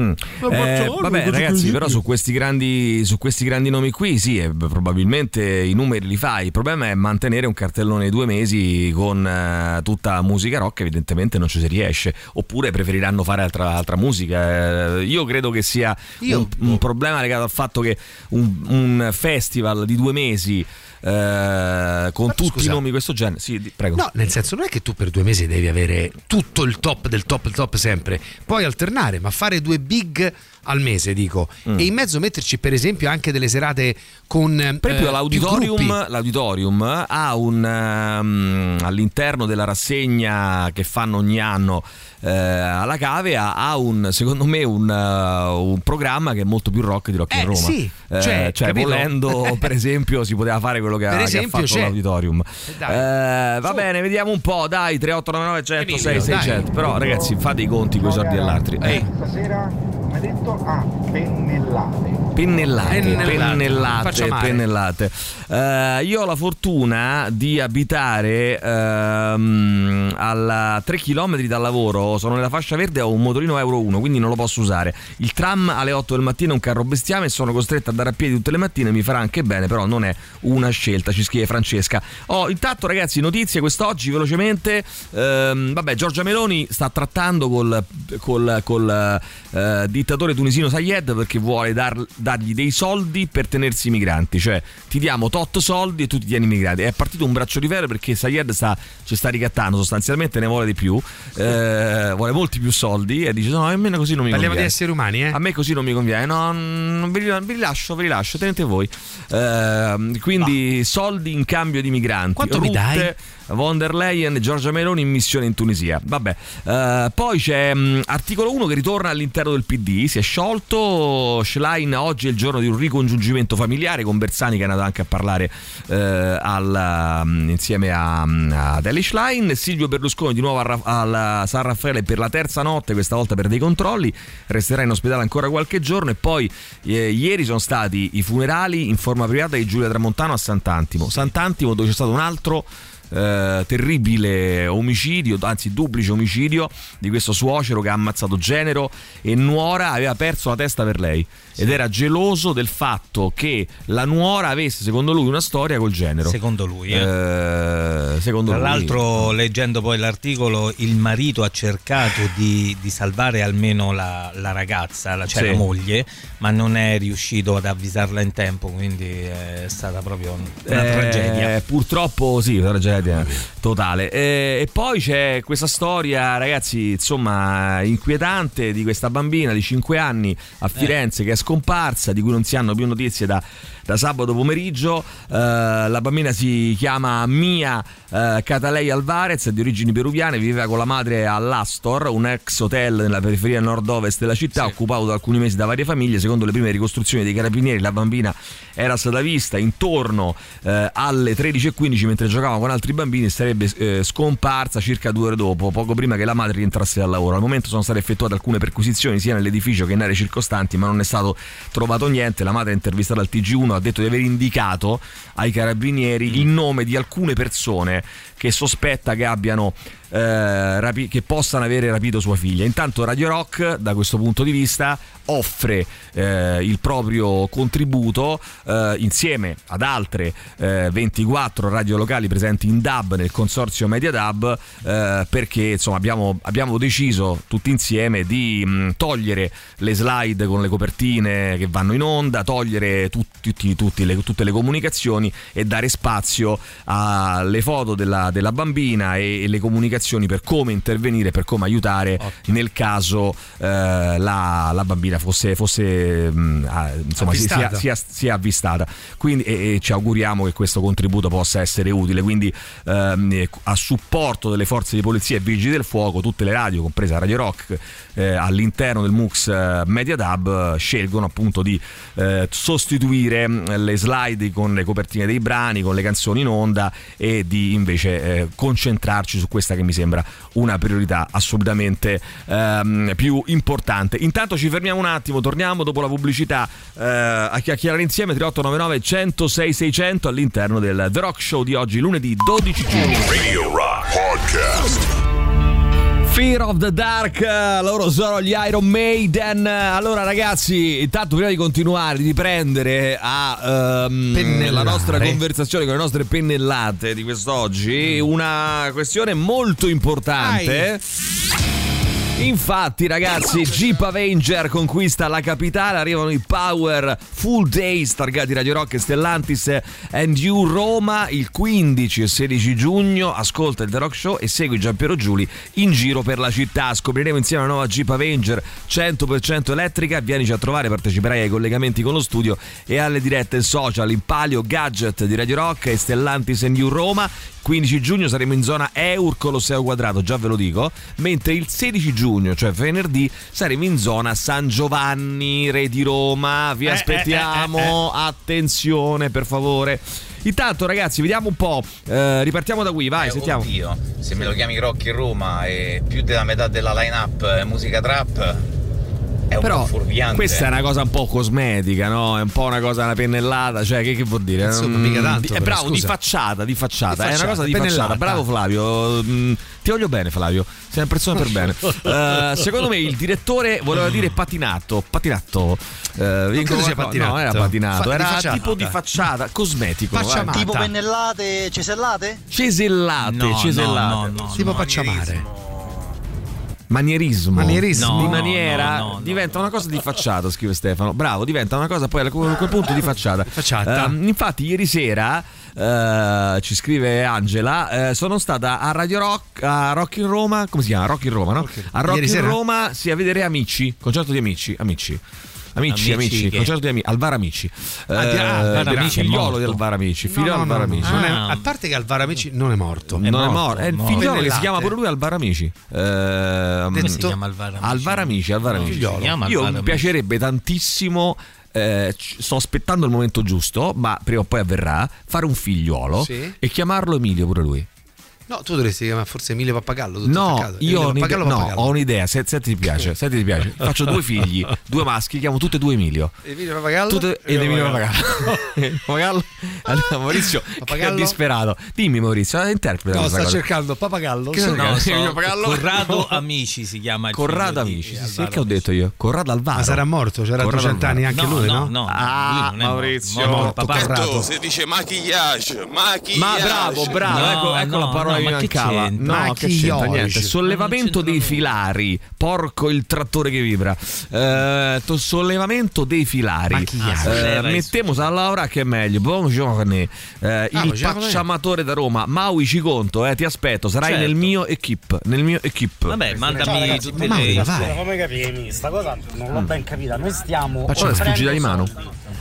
Mm. Eh, vabbè, ragazzi, però su questi, grandi, su questi grandi nomi qui, sì, eh, probabilmente i numeri li fai. Il problema è mantenere un cartellone di due mesi con eh, tutta musica rock, evidentemente non ci si riesce. Oppure preferiranno fare altra, altra musica. Eh, io credo che sia un, un problema legato al fatto che un, un festival di due mesi. Eh, con tutti scusa. i nomi di questo genere, sì, prego. No, nel senso non è che tu per due mesi devi avere tutto il top del top del top sempre, puoi alternare, ma fare due big al mese, dico, Mm. e in mezzo metterci per esempio anche delle serate con Per esempio, eh, l'auditorium, l'auditorium ha un ehm, all'interno della rassegna che fanno ogni anno eh, alla cave ha, un secondo me un, eh, un programma che è molto più rock di Rock in Eh, Roma. sì, Eh, cioè, capito? volendo, per esempio, si poteva fare quello che, ha, Per che ha esempio, fatto c'è. l'auditorium. dai. Eh, va bene, vediamo un po', dai, 3899 100 Emilio, 600. Però ragazzi, fate i conti con i soldi dell'altri. Eh. Stasera mi ha detto ah, pennellate. Pennellate, Pennellate. pennellate, pennellate. Eh, io ho la fortuna di abitare ehm, a 3 km dal lavoro, sono nella fascia verde, ho un motorino Euro 1, quindi non lo posso usare. Il tram alle 8 del mattino è un carro bestiame e sono costretto ad andare a piedi tutte le mattine, mi farà anche bene, però non è una scelta, ci scrive Francesca. Oh, intanto ragazzi, notizie quest'oggi velocemente. Ehm, vabbè, Giorgia Meloni sta trattando col, col- col, eh, dittatore tunisino Sayed perché vuole dar- dargli dei soldi per tenersi i migranti, cioè ti diamo tot soldi e tu ti tieni i migranti. È partito un braccio di ferro perché Sayed sta, ci sta ricattando, sostanzialmente ne vuole di più, eh, vuole molti più soldi e dice no, almeno così non mi Parliamo di conviene. esseri umani, eh? A me così non mi conviene, no, non vi, vi rilascio, vi rilascio, tenete voi. Ehm, quindi soldi in cambio di migranti. Quanto mi dai? Rutte, Von der Leyen e Giorgia Meloni in missione in Tunisia. Vabbè, Eh, poi c'è mh, articolo 1 che ritorna all'interno del PD. Si è sciolto. Schlein oggi è il giorno di un ricongiungimento familiare con Bersani che è andato anche a parlare eh, al, mh, insieme a, mh, ad Ellie Schlein. Silvio Berlusconi di nuovo a San Raffaele per la terza notte, questa volta per dei controlli. Resterà in ospedale ancora qualche giorno. E poi eh, ieri sono stati i funerali in forma privata di Giulia Tramontano a Sant'Antimo. Sant'Antimo dove c'è stato un altro eh, terribile omicidio, anzi duplice omicidio di questo suocero che ha ammazzato Genero e nuora aveva perso la testa per lei ed era geloso del fatto che la nuora avesse secondo lui una storia col Genero. Secondo lui, eh. Eh, secondo Tra lui. l'altro, leggendo poi l'articolo, il marito ha cercato di, di salvare almeno la, la ragazza, la, cioè Sì. la moglie, ma non è riuscito ad avvisarla in tempo, quindi è stata proprio una Eh, tragedia. Purtroppo sì, una tragedia totale. Eh, e poi c'è questa storia, ragazzi, insomma, inquietante di questa bambina di 5 anni a Firenze che è scomparsa, di cui non si hanno più notizie da, da sabato pomeriggio. Eh, la bambina si chiama Mia eh, Catalei Alvarez, è di origini peruviane, viveva con la madre all'Astor, un ex hotel nella periferia nord-ovest della città, occupato da alcuni mesi da varie famiglie. Secondo le prime ricostruzioni dei carabinieri, la bambina era stata vista intorno eh, alle 13.15 mentre giocava con altri bambini e sarebbe eh, scomparsa circa due ore dopo, poco prima che la madre rientrasse dal lavoro. Al momento sono state effettuate alcune perquisizioni sia nell'edificio che in aree circostanti, ma non è stato trovato niente. La madre intervistata al TG1 ha detto di aver indicato ai carabinieri il nome di alcune persone che sospetta che abbiano eh, rapi- che possano avere rapito sua figlia. Intanto Radio Rock, da questo punto di vista, offre eh, il proprio contributo eh, insieme ad altre eh, 24 radio locali presenti in DAB nel consorzio Media DAB eh, perché insomma abbiamo, abbiamo deciso tutti insieme di mh, togliere le slide con le copertine che vanno in onda, togliere tutti- tutti- tutti le- tutte le comunicazioni e dare spazio alle foto della, della bambina e, e le comunicazioni per come intervenire, per come aiutare nel caso eh, la, la bambina fosse, fosse mh, ah, insomma, si- sia, Avvistata. sia, sia avvistata. Quindi, e, e ci auguriamo che questo contributo possa essere utile. Quindi ehm, eh, a supporto delle forze di polizia e vigili del fuoco, tutte le radio, compresa Radio Rock, eh, all'interno del MUX eh, Media Dub, eh, scelgono appunto di eh, sostituire le slide con le copertine dei brani, con le canzoni in onda e di invece eh, concentrarci su questa che mi sembra una priorità assolutamente ehm, più importante. Intanto ci fermiamo un attimo, torniamo dopo la pubblicità eh, a chiacchierare insieme 3899 106 600 all'interno del The Rock Show di oggi lunedì 12 giugno. Radio Rock Podcast. Fear of the Dark, loro sono gli Iron Maiden. Allora, ragazzi, intanto prima di continuare, di riprendere a ehm, la nostra conversazione con le nostre pennellate di quest'oggi, una questione molto importante. Infatti, ragazzi, Jeep Avenger conquista la capitale. Arrivano i Power Full Days targati Radio Rock e Stellantis and You Roma il 15 e 16 giugno. Ascolta il The Rock Show e segui Giampiero Giuli in giro per la città. Scopriremo insieme la nuova Jeep Avenger 100% elettrica. Vienici a trovare, parteciperai ai collegamenti con lo studio e alle dirette social in palio gadget di Radio Rock e Stellantis and You Roma. 15 giugno saremo in zona Eur Colosseo Quadrato, già ve lo dico, mentre il 16 giugno, cioè venerdì, saremo in zona San Giovanni, Re di Roma. Vi Eh, aspettiamo, attenzione per favore. Intanto ragazzi, vediamo un po', eh, ripartiamo da qui, vai, Eh, sentiamo. Oddio, se me lo chiami Rocky Roma e più della metà della line-up è musica trap, è un Però po' fuorviante. questa è una cosa un po' cosmetica, no? È un po' una cosa, una pennellata, cioè che, che vuol dire? Insomma, Mm, mica tanto, di- È però, bravo, di facciata, di facciata, Di è una cosa di facciata, facciata. pennellata. Bravo Flavio, mm, ti voglio bene Flavio, sei una persona per bene. Eh, secondo me il direttore voleva dire patinato, patinato. Eh, vi credo sia patinato. No, era patinato, Fa- di era facciata. tipo di facciata, cosmetico. Faccia vai. Tipo pennellate, cesellate? Cesellate, No, cesellate. no, no, no, tipo no. Manierismo. Manierismo. Di No, maniera no, no, no. diventa una cosa di facciata, scrive Stefano. Bravo, diventa una cosa poi a quel punto di facciata. Facciata. Ehm, infatti, ieri sera. eh, ci scrive Angela eh, sono stata a Radio Rock a Rock in Roma come si chiama? Rock in Roma no? a Rock Ieri in sera? Roma sì a vedere Amici concerto di Amici Amici Amici, Amici amici, che- concerto di amici, Alvaro Amici. Ah, di- ah, Alvaro Eh, Amici è figliolo morto. di Alvaro Amici, No, figlio di no, Alvaro no, Amici. è- a parte che Alvaro Amici non è morto. non è morto, è il figliolo che si chiama pure lui Alvaro Amici. Detto- si chiama Alvaro Amici? Alvaro Amici, Alvaro No, Amici. figliolo. Io mi piacerebbe tantissimo. eh, sto aspettando il momento giusto, ma prima o poi avverrà. Fare un figliuolo Sì. e chiamarlo Emilio pure lui. No, tu dovresti chiamare forse Emilio Pappagallo. tutto No, attaccato. io ho Emilio un'idea, Pappagallo, no, Pappagallo. ho un'idea. Se, se ti piace, se ti piace, faccio due figli, due maschi, chiamo tutti e due Emilio. Emilio Pappagallo Tutte- ed Emilio Pappagallo. Pappagallo. Allora, Maurizio è Pappagallo? disperato. Dimmi Maurizio, interpreta No, sta cosa. cercando Pappagallo. Che no, so, Emilio Pappagallo. Corrado Amici si chiama Corrado Amici, sì, sì, che ho detto io? Corrado Alvaro. Ma sarà morto, c'era Corrado 200 anni anche No, lui, no, no? no, Ah, è Maurizio. morto. Corrado. si dice maquillage, maquillage. Ma bravo, bravo, ecco, ecco la parola che mi ma che mancava. No, che c'entra niente. Sollevamento dei filari. Porco il trattore che vibra. Eh, to- sollevamento dei filari. Maquillage. Eh, mettiamo a Laura che è meglio. Buongiorno. Eh, Ah, il pacciamatore da Roma. Maui ci conto, eh, ti aspetto. Sarai Certo. nel mio equip. Nel mio equip. Vabbè, mandami tutte ma le vai. Come capire, sta cosa non l'ho ben capita. Noi stiamo Faccio una sfuggita di mano.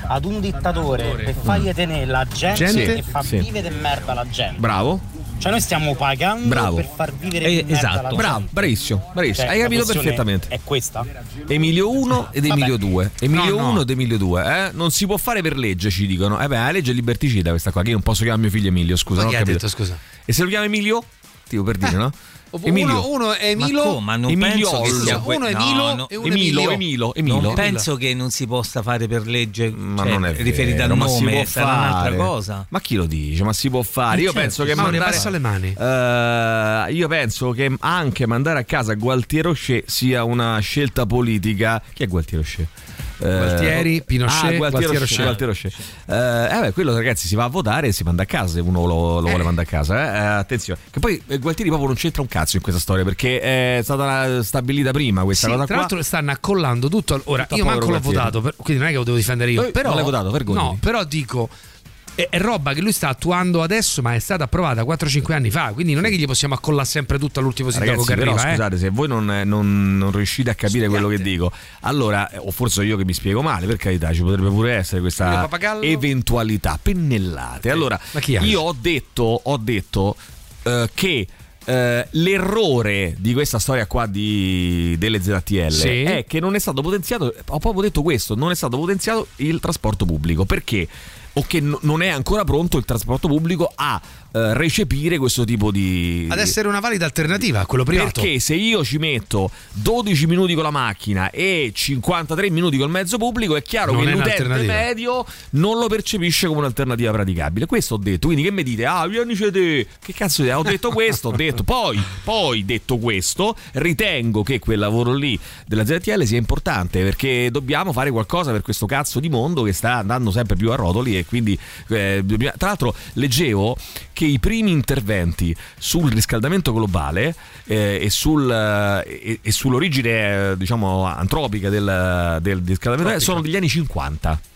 ad un dittatore per fargli tenere la gente, Gente? e fa Sì. vivere merda la gente. Bravo. Cioè noi stiamo pagando Bravo. per far vivere Eh, esatto. Bravo, bravissimo, bravissimo. Cioè, Hai capito perfettamente. È questa? Emilio 1 ed Emilio 2. Emilio No, no. 1 ed Emilio 2. Eh? Non si può fare per legge, ci dicono. Eh beh, la legge è liberticida questa qua. Che io non posso chiamare mio figlio Emilio, scusa. Ma non chi ho ha capito. detto, scusa? E se lo chiama Emilio? Tipo per dire, no? Uno, uno è Emilio. Ma come? Ma non Emilio penso che sia Uno que- è no, Emilio no. e uno è Emilio, Emilio. Emilio, Emilio. Non penso che non si possa fare per legge Ma cioè, non è riferita vero, al ma si nome, può sarà fare. un'altra cosa. Ma chi lo dice? Ma si può fare. Io certo, penso che mandare passa le mani. Eh, io penso che anche mandare a casa Gualtiero Rocher sia una scelta politica. Chi è Gualtiero Rocher? Eh, Gualtieri, Pinochet, ah, Gualtiero Rocher, Rocher. Gualtiero Rocher. Eh, eh beh, quello ragazzi si va a votare e si manda a casa se uno lo, lo vuole mandare a casa. eh. Eh, attenzione, che poi eh, Gualtieri proprio non c'entra un cazzo in questa storia perché è stata stabilita prima questa Sì, cosa tra qua. l'altro stanno accollando tutto. Ora, Tutto io manco l'ho Gualtieri. votato, quindi non è che lo devo difendere io. Eh, però, non l'hai votato, vergognati. No, però dico. È, è roba che lui sta attuando adesso, ma è stata approvata 4-5 anni fa. Quindi non è che gli possiamo accollare sempre tutto all'ultimo sindaco Ragazzi, che però, arriva. eh. scusate, se voi non, non- non riuscite a capire quello che dico, allora, eh, o forse io che mi spiego male, per carità, ci potrebbe pure essere questa eventualità, pennellate. Allora, io ho detto, ho detto eh, che eh, l'errore di questa storia qua di, delle ZTL Sì. è che non è stato potenziato, ho proprio detto questo, non è stato potenziato il trasporto pubblico. Perché? O che no- non è ancora pronto il trasporto pubblico a eh, recepire questo tipo di... Ad essere una valida alternativa a quello privato. Perché se io ci metto 12 minuti con la macchina e 53 minuti col mezzo pubblico, è chiaro Non che è l'utente medio non lo percepisce come un'alternativa praticabile. Questo ho detto. Quindi che mi dite? Ah, vienici te. Che cazzo di... Ho detto questo, ho detto. Poi, poi, detto questo, ritengo che quel lavoro lì della ZTL sia importante perché dobbiamo fare qualcosa per questo cazzo di mondo che sta andando sempre più a rotoli e quindi eh, tra l'altro leggevo che i primi interventi sul riscaldamento globale eh, e, sul, eh, e- sull'origine eh, diciamo antropica del, del riscaldamento sono degli anni 50 Pensa un po'.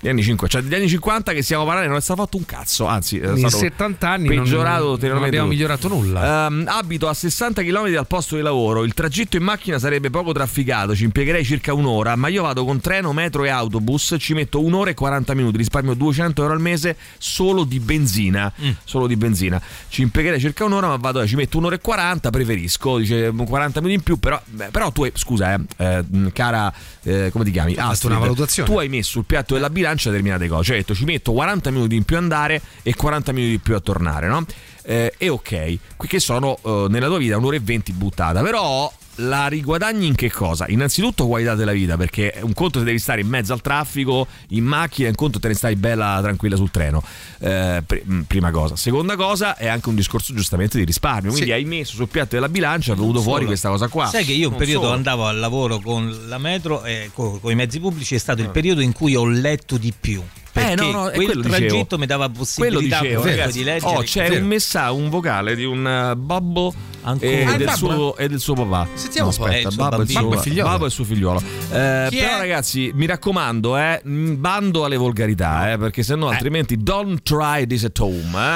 Gli anni 50, cioè degli anni 50 che stiamo parlando non è stato fatto un cazzo, anzi è In stato 70 anni non- peggiorato non ulteriormente. abbiamo migliorato nulla. Ehm, abito a 60 km dal posto di lavoro, il tragitto in macchina sarebbe poco trafficato, ci impiegherei circa un'ora, ma io vado con treno, metro e autobus, ci metto un'ora e 40 minuti, risparmio 200 euro al mese solo di benzina, Mm. solo di benzina. Ci impiegherei circa un'ora, ma vado, ci metto un'ora e 40, preferisco, dice 40 minuti in più, però, beh, però tu hai, scusa, eh, eh, cara, eh, come ti chiami? Astrid, una valutazione. Tu hai messo sul piatto della bilancia determinate cose, cioè hai detto ci metto 40 minuti in più a andare e 40 minuti in più a tornare, no? Eh, e ok, qui che sono eh, nella tua vita un'ora e 20 buttata, però la riguadagni in che cosa? Innanzitutto qualità della vita, perché è un conto se devi stare in mezzo al traffico, in macchina, è un conto te ne stai bella tranquilla sul treno. Eh, mh, prima cosa. Seconda cosa è anche un discorso giustamente di risparmio, quindi Sì. hai messo sul piatto della bilancia, è venuto fuori questa cosa qua. Sai che io un periodo solo. andavo al lavoro con la metro e con, i mezzi pubblici è stato il periodo in cui ho letto di più. Perché Eh, no, no, è quel quello tragitto dicevo. mi dava Quello possibilità dicevo, ragazzi. di leggere. Oh, c'è Vero. un messaggio, un vocale di un eh, babbo Ancora? e, Ah, del suo, e del suo papà. Sentiamo No, aspetta, Eh, babbo, e Babbo e figliolo. babbo e suo figliolo. Eh, però è? ragazzi, mi raccomando, eh, bando alle volgarità, eh, perché sennò altrimenti don't try this at home.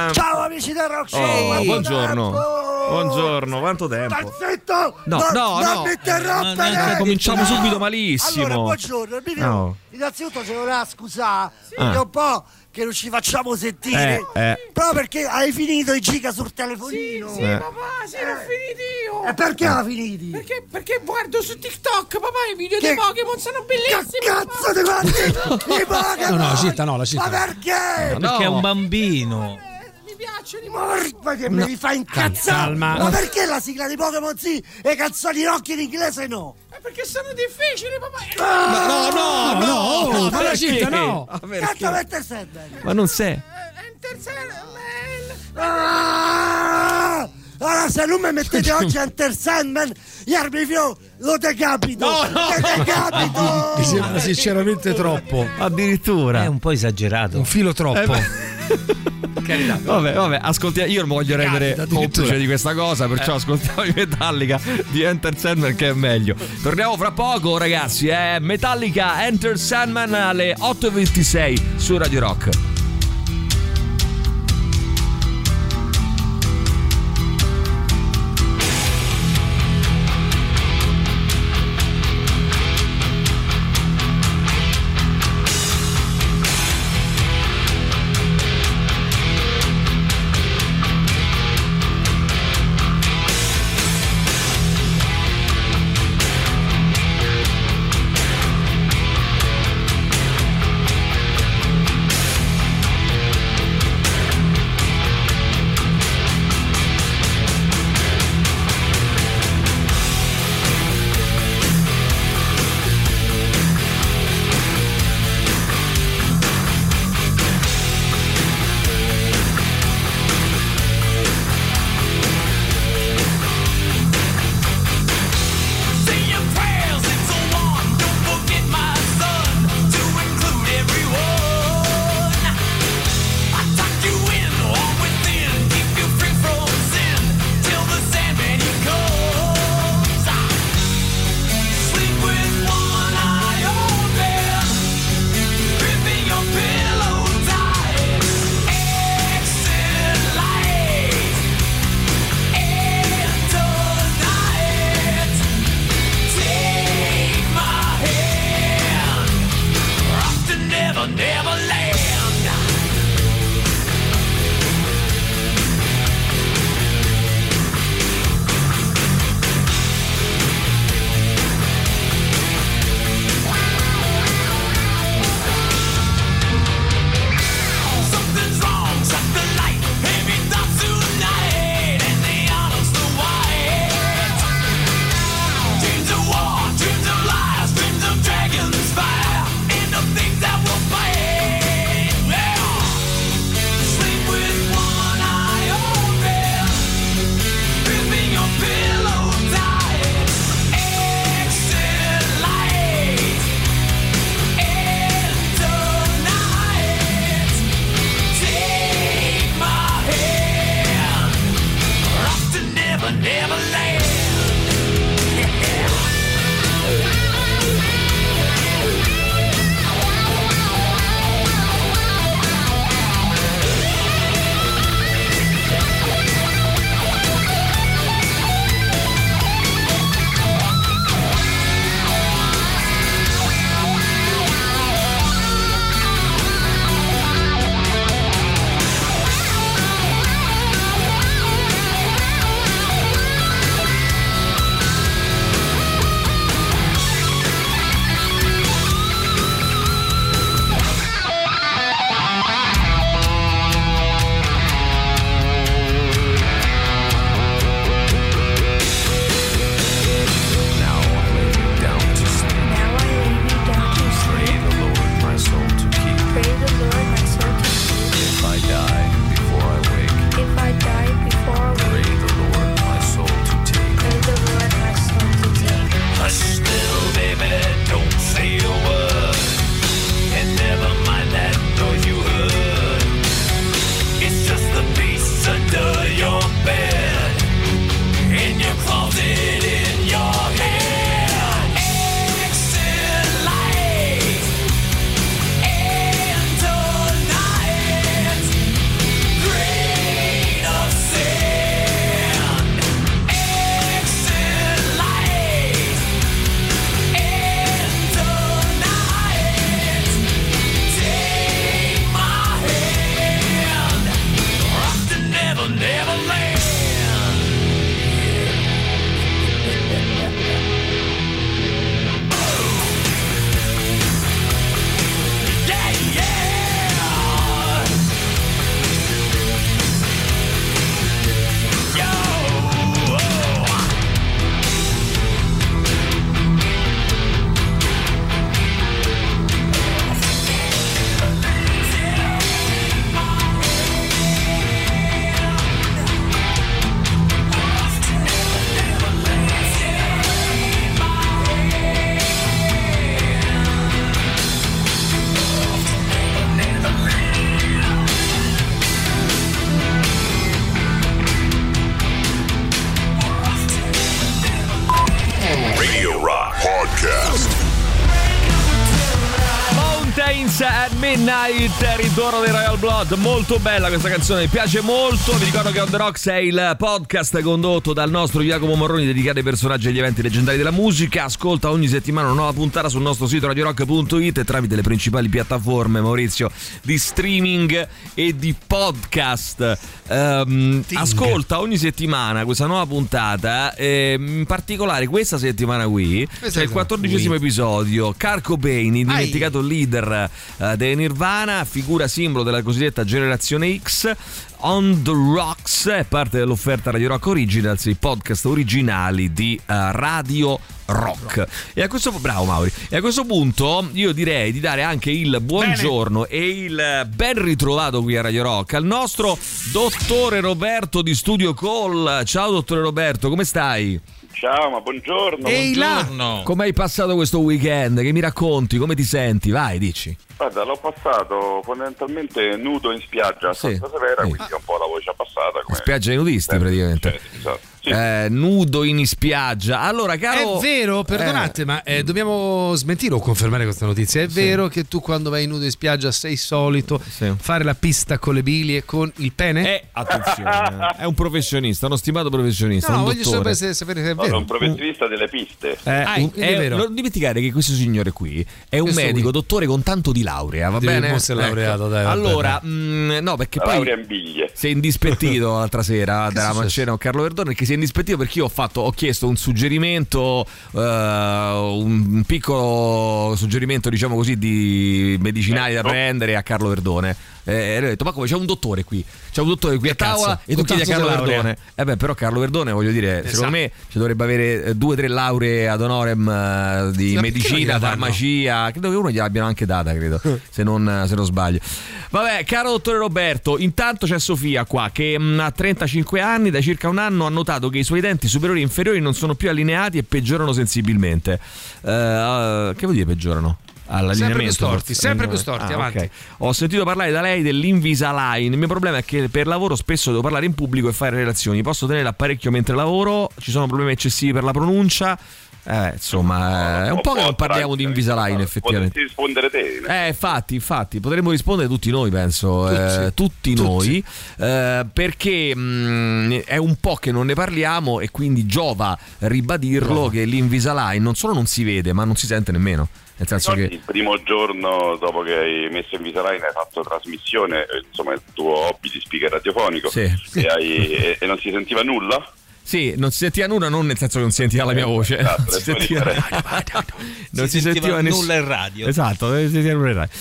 eh. Ciao amici del Rock Show! Oh, buongiorno. Buongiorno, quanto tempo? Zitto! No, non, no, non no. mi interrompere! No, no, no, cominciamo No. subito malissimo. Allora, buongiorno, No. Innanzitutto ci voleva scusare, Ah. È un po' che non ci facciamo sentire. Eh, eh. Però perché hai finito i giga sul telefonino? sì, Eh. papà, si era finiti io. E perché l'ha finiti? Perché, perché guardo su TikTok, papà, i video Che- dei Pokémon sono bellissimi. Che cazzo ti guardi? I Pokémon! No, no, zitta, no, la zitta. Ma perché? No. Perché è un bambino. Mi piacciono i Ma che me li fa incazzare? Calma. Ma perché la sigla di Pokémon sì e canzoni rock in inglese no? Eh, Perché sono difficili, papà. Ah, No, no, no, oh, ma la perché? zitta, no. Ah? Cazzo mette Sandman! Ma non sei. Enter Sandman. Ah! Allora se non mi mettete oggi Enter Sandman, io mi fio, lo decapito! No, no. Lo decapito! Mi sembra sinceramente troppo. Addirittura. È un po' esagerato. Un filo troppo. Carità. Vabbè, vabbè, ascoltiamo. Io non voglio rendere addirittura. complice di questa cosa, perciò ascoltiamo i Metallica di Enter Sandman che è meglio. Torniamo fra poco, ragazzi. È Metallica Enter Sandman alle 8.26 su Radio Rock. Blood, molto bella questa canzone, mi piace molto, vi ricordo che On The Rocks è il podcast condotto dal nostro Jacopo Morroni dedicato ai personaggi e agli eventi leggendari della musica, ascolta ogni settimana una nuova puntata sul nostro sito radiorock.it e tramite le principali piattaforme, Maurizio, di streaming e di podcast. Ehm, ascolta ogni settimana questa nuova puntata, ehm, in particolare questa settimana qui, c'è il quattordicesimo episodio, Carco Cobain, il dimenticato leader eh, dei Nirvana, figura simbolo della cosiddetta generazione X. On the Rocks è parte dell'offerta Radio Rock Originals, i podcast originali di eh, Radio Rock. E a questo bravo Mauri. E a questo punto io direi di dare anche il buongiorno e il ben ritrovato qui a Radio Rock al nostro dottore Roberto di Studio Call. Ciao dottore Roberto, come stai? Ciao, ma buongiorno. Buongiorno. Come hai passato questo weekend? Che mi racconti? Come ti senti? Vai, dici. Guarda, l'ho passato fondamentalmente nudo in spiaggia a Sì. Santa Severa, quindi ho un po' la voce abbassata. Come... Spiaggia ai nudisti praticamente. Esatto. Eh, nudo in spiaggia. Allora, caro È vero, perdonate, ma eh, dobbiamo smentire o confermare questa notizia. È vero che tu quando vai nudo in spiaggia sei solito fare la pista con le bilie con il pene? Eh, attenzione, è un professionista, uno stimato professionista. No, un voglio dottore. sapere se, sapere se è vero. un professionista delle piste. Eh, Ah, un- è è- vero. non dimenticare che questo signore qui è un Questo medico, qui. dottore con tanto di laurea, va Devi bene? mo' Ecco. laureato, dai, vabbè, allora, dai. mh, no, perché La poi laurea in biglie. sei indispettito l'altra sera Che dalla mancena con Carlo Verdone perché sei indispettito perché io ho fatto ho chiesto un suggerimento eh, un piccolo suggerimento diciamo così di medicinali da prendere a Carlo Verdone eh, e lui ha detto ma come c'è un dottore qui c'è un dottore qui a tavola e tu chiedi a Carlo. Verdone. eh beh però Carlo Verdone voglio dire Ne secondo me ci dovrebbe avere eh, due o tre lauree ad honorem eh, di Sì, medicina farmacia credo che uno gliel'abbiano anche data credo se non, se non sbaglio. Vabbè caro dottore Roberto intanto c'è Sofia qua che mh, ha 35 anni da circa un anno ha notato che i suoi denti superiori e inferiori non sono più allineati e peggiorano sensibilmente. Eh, che vuol dire peggiorano? All'allineamento. Sempre più storti, sempre più storti, Ah, avanti. ok. Ho sentito parlare da lei dell'Invisalign. Il mio problema è che per lavoro spesso devo parlare in pubblico e fare relazioni. Posso tenere l'apparecchio mentre lavoro? Ci sono problemi eccessivi per la pronuncia? Eh, insomma, è un po' che non parliamo di Invisalign effettivamente. Potresti rispondere te. Eh, infatti, infatti, potremmo rispondere tutti noi, penso, eh, tutti, noi, eh, perché mh, è un po' che non ne parliamo e quindi giova ribadirlo che l'Invisalign non solo non si vede, ma non si sente nemmeno. Nel senso che Il primo giorno dopo che hai messo Invisalign hai fatto trasmissione, eh, insomma il tuo hobby di speaker radiofonico Sì. e, hai- e- e non si sentiva nulla? Sì, non si sentiva nulla, non nel senso che non si sentiva la mia voce. Esatto, non si sentiva, non Si si sentiva sentiva ness- nulla in radio. Esatto, non si sentiva nulla in radio.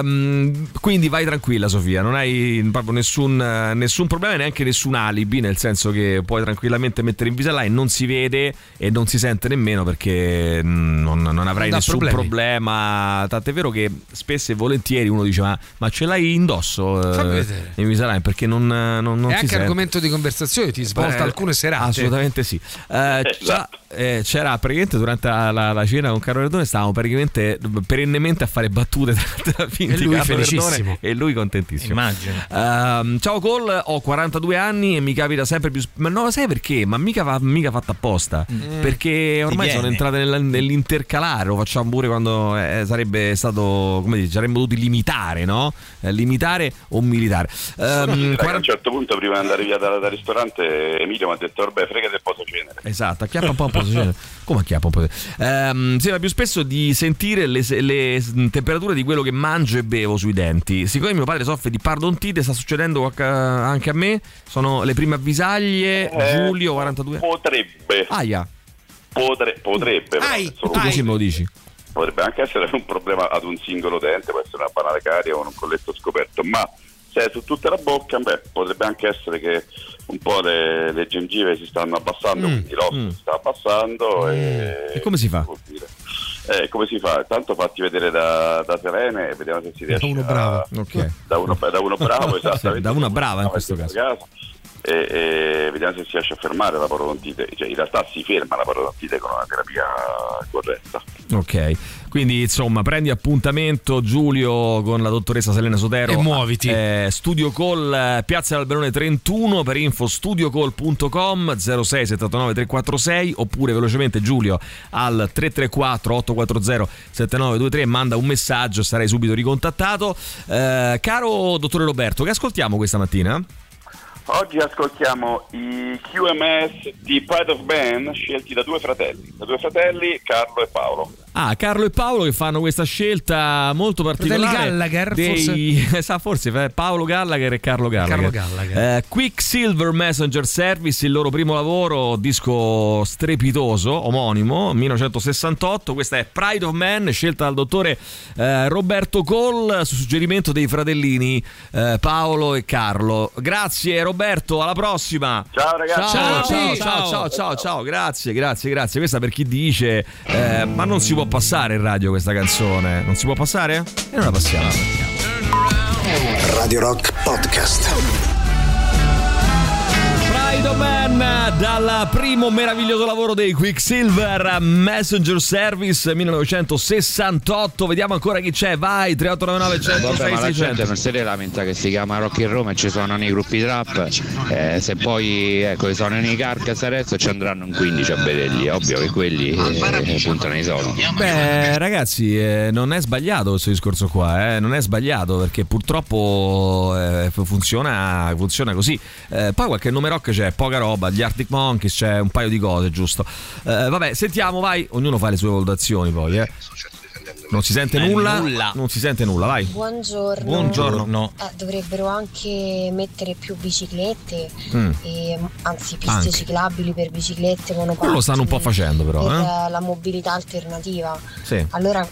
Ehm, quindi vai tranquilla, Sofia, non hai proprio nessun, eh, nessun problema e neanche nessun alibi, nel senso che puoi tranquillamente mettere Invisalign, non si vede e non si sente nemmeno perché mm, non, non avrai Non nessun problemi. problema. Tant'è vero che spesso e volentieri uno dice: Ma, ma ce l'hai indosso? eh, Fammi vedere. Invisalign perché non, non, non è si anche sente. argomento di conversazione, ti svolta Beh, alcune serate. Assolutamente sì. Eh, c'era, eh, c'era praticamente durante la, la- la cena con Carlo Verdone stavamo praticamente perennemente a fare battute tra, tra E lui felicissimo. Verdone e lui contentissimo. Immagino. Ehm, ciao Cole, ho 42 anni e mi capita sempre più. Ma non lo sai perché? Ma mica, va, mica fatto apposta. Mm. Perché ormai sono entrate nella- nell'intercalare. Lo facciamo pure quando eh, sarebbe stato. Come dire, ci saremmo dovuti limitare, no? Eh, limitare o militare. Ehm, Dai, a un certo punto prima di andare via dal, dal ristorante Emilio mi ha detto vabbè frega del poso cenere. Esatto, acchiappa un po' un po' di cenere. Come acchiappa un po'? Ehm, sembra più spesso di sentire le, le temperature di quello che mangio e bevo sui denti. Siccome mio padre soffre di parodontite, sta succedendo anche a me. Sono le prime avvisaglie. Eh, Giulio, 42. Potrebbe, Aia, potre- potrebbe, Ai, tu così me lo dici. potrebbe anche essere un problema ad un singolo dente, può essere una banale carie o un colletto scoperto, ma se è su tutta la bocca, beh, potrebbe anche essere che un po' le, le gengive si stanno abbassando, Mm, quindi l'osso mm. si sta abbassando e, E come si fa? Eh, come si fa? Tanto fatti vedere da, da Serene e vediamo se si riesce uno a- bravo. Ok. da uno, da uno bravo, esattamente. Da una brava in questo caso. E, e vediamo se si riesce a fermare la parodontite. Cioè, in realtà si ferma la parodontite con una terapia corretta. Ok, quindi insomma prendi appuntamento Giulio con la dottoressa Selena Sotero E muoviti. Eh, studio Call eh, Piazza d'Alberone 31 per info studiocall.com 06 79 346 oppure velocemente Giulio al 334 840 7923 manda un messaggio sarai subito ricontattato Eh, caro dottore Roberto che ascoltiamo questa mattina? Oggi ascoltiamo i QMS di Pride of Man scelti da due fratelli, da due fratelli Carlo e Paolo. Ah, Carlo e Paolo che fanno questa scelta molto particolare. Fratelli Gallagher, dei, sa, forse eh, Paolo Gallagher e Carlo Gallagher. Carlo Gallagher. Eh, Quicksilver Messenger Service, il loro primo lavoro, disco strepitoso, omonimo, 1968. Questa è Pride of Man, scelta dal dottore eh, Roberto Cole su suggerimento dei fratellini eh, Paolo e Carlo. Grazie Roberto, alla prossima. Ciao ragazzi. Ciao, Ciao, ciao, ciao, ciao, ciao, ciao, grazie, grazie, grazie. Questa per chi dice, eh, ma non si può passare in radio questa canzone. Non si può passare? E non la passiamo. Radio Rock Podcast. Man dal primo meraviglioso lavoro dei Quicksilver Messenger Service 1968 vediamo ancora chi c'è vai 3899 106 Vabbè, ma la gente 600 non si lamenta che si chiama Rock in Roma e ci sono nei gruppi trap. Eh, se poi ecco, sono nei Carcas adesso ci andranno in 15 a vederli. Ovvio che quelli eh, puntano i soldi. Beh, ragazzi, eh, non è sbagliato questo discorso qua, eh, non è sbagliato perché purtroppo eh, funziona, funziona così. Eh, poi qualche nome rock c'è, poca roba, gli Arctic Monkeys c'è un paio di cose, giusto. Eh, vabbè, sentiamo, vai, ognuno fa le sue valutazioni poi, eh. Non si sente Eh, nulla? nulla. Non si sente nulla, vai. Buongiorno. Buongiorno. Eh, dovrebbero anche mettere più biciclette, Mm. e, anzi piste Anche. ciclabili per biciclette, monopattini. Quello lo stanno un po' facendo però, per eh. eh, la mobilità alternativa. Sì. Allora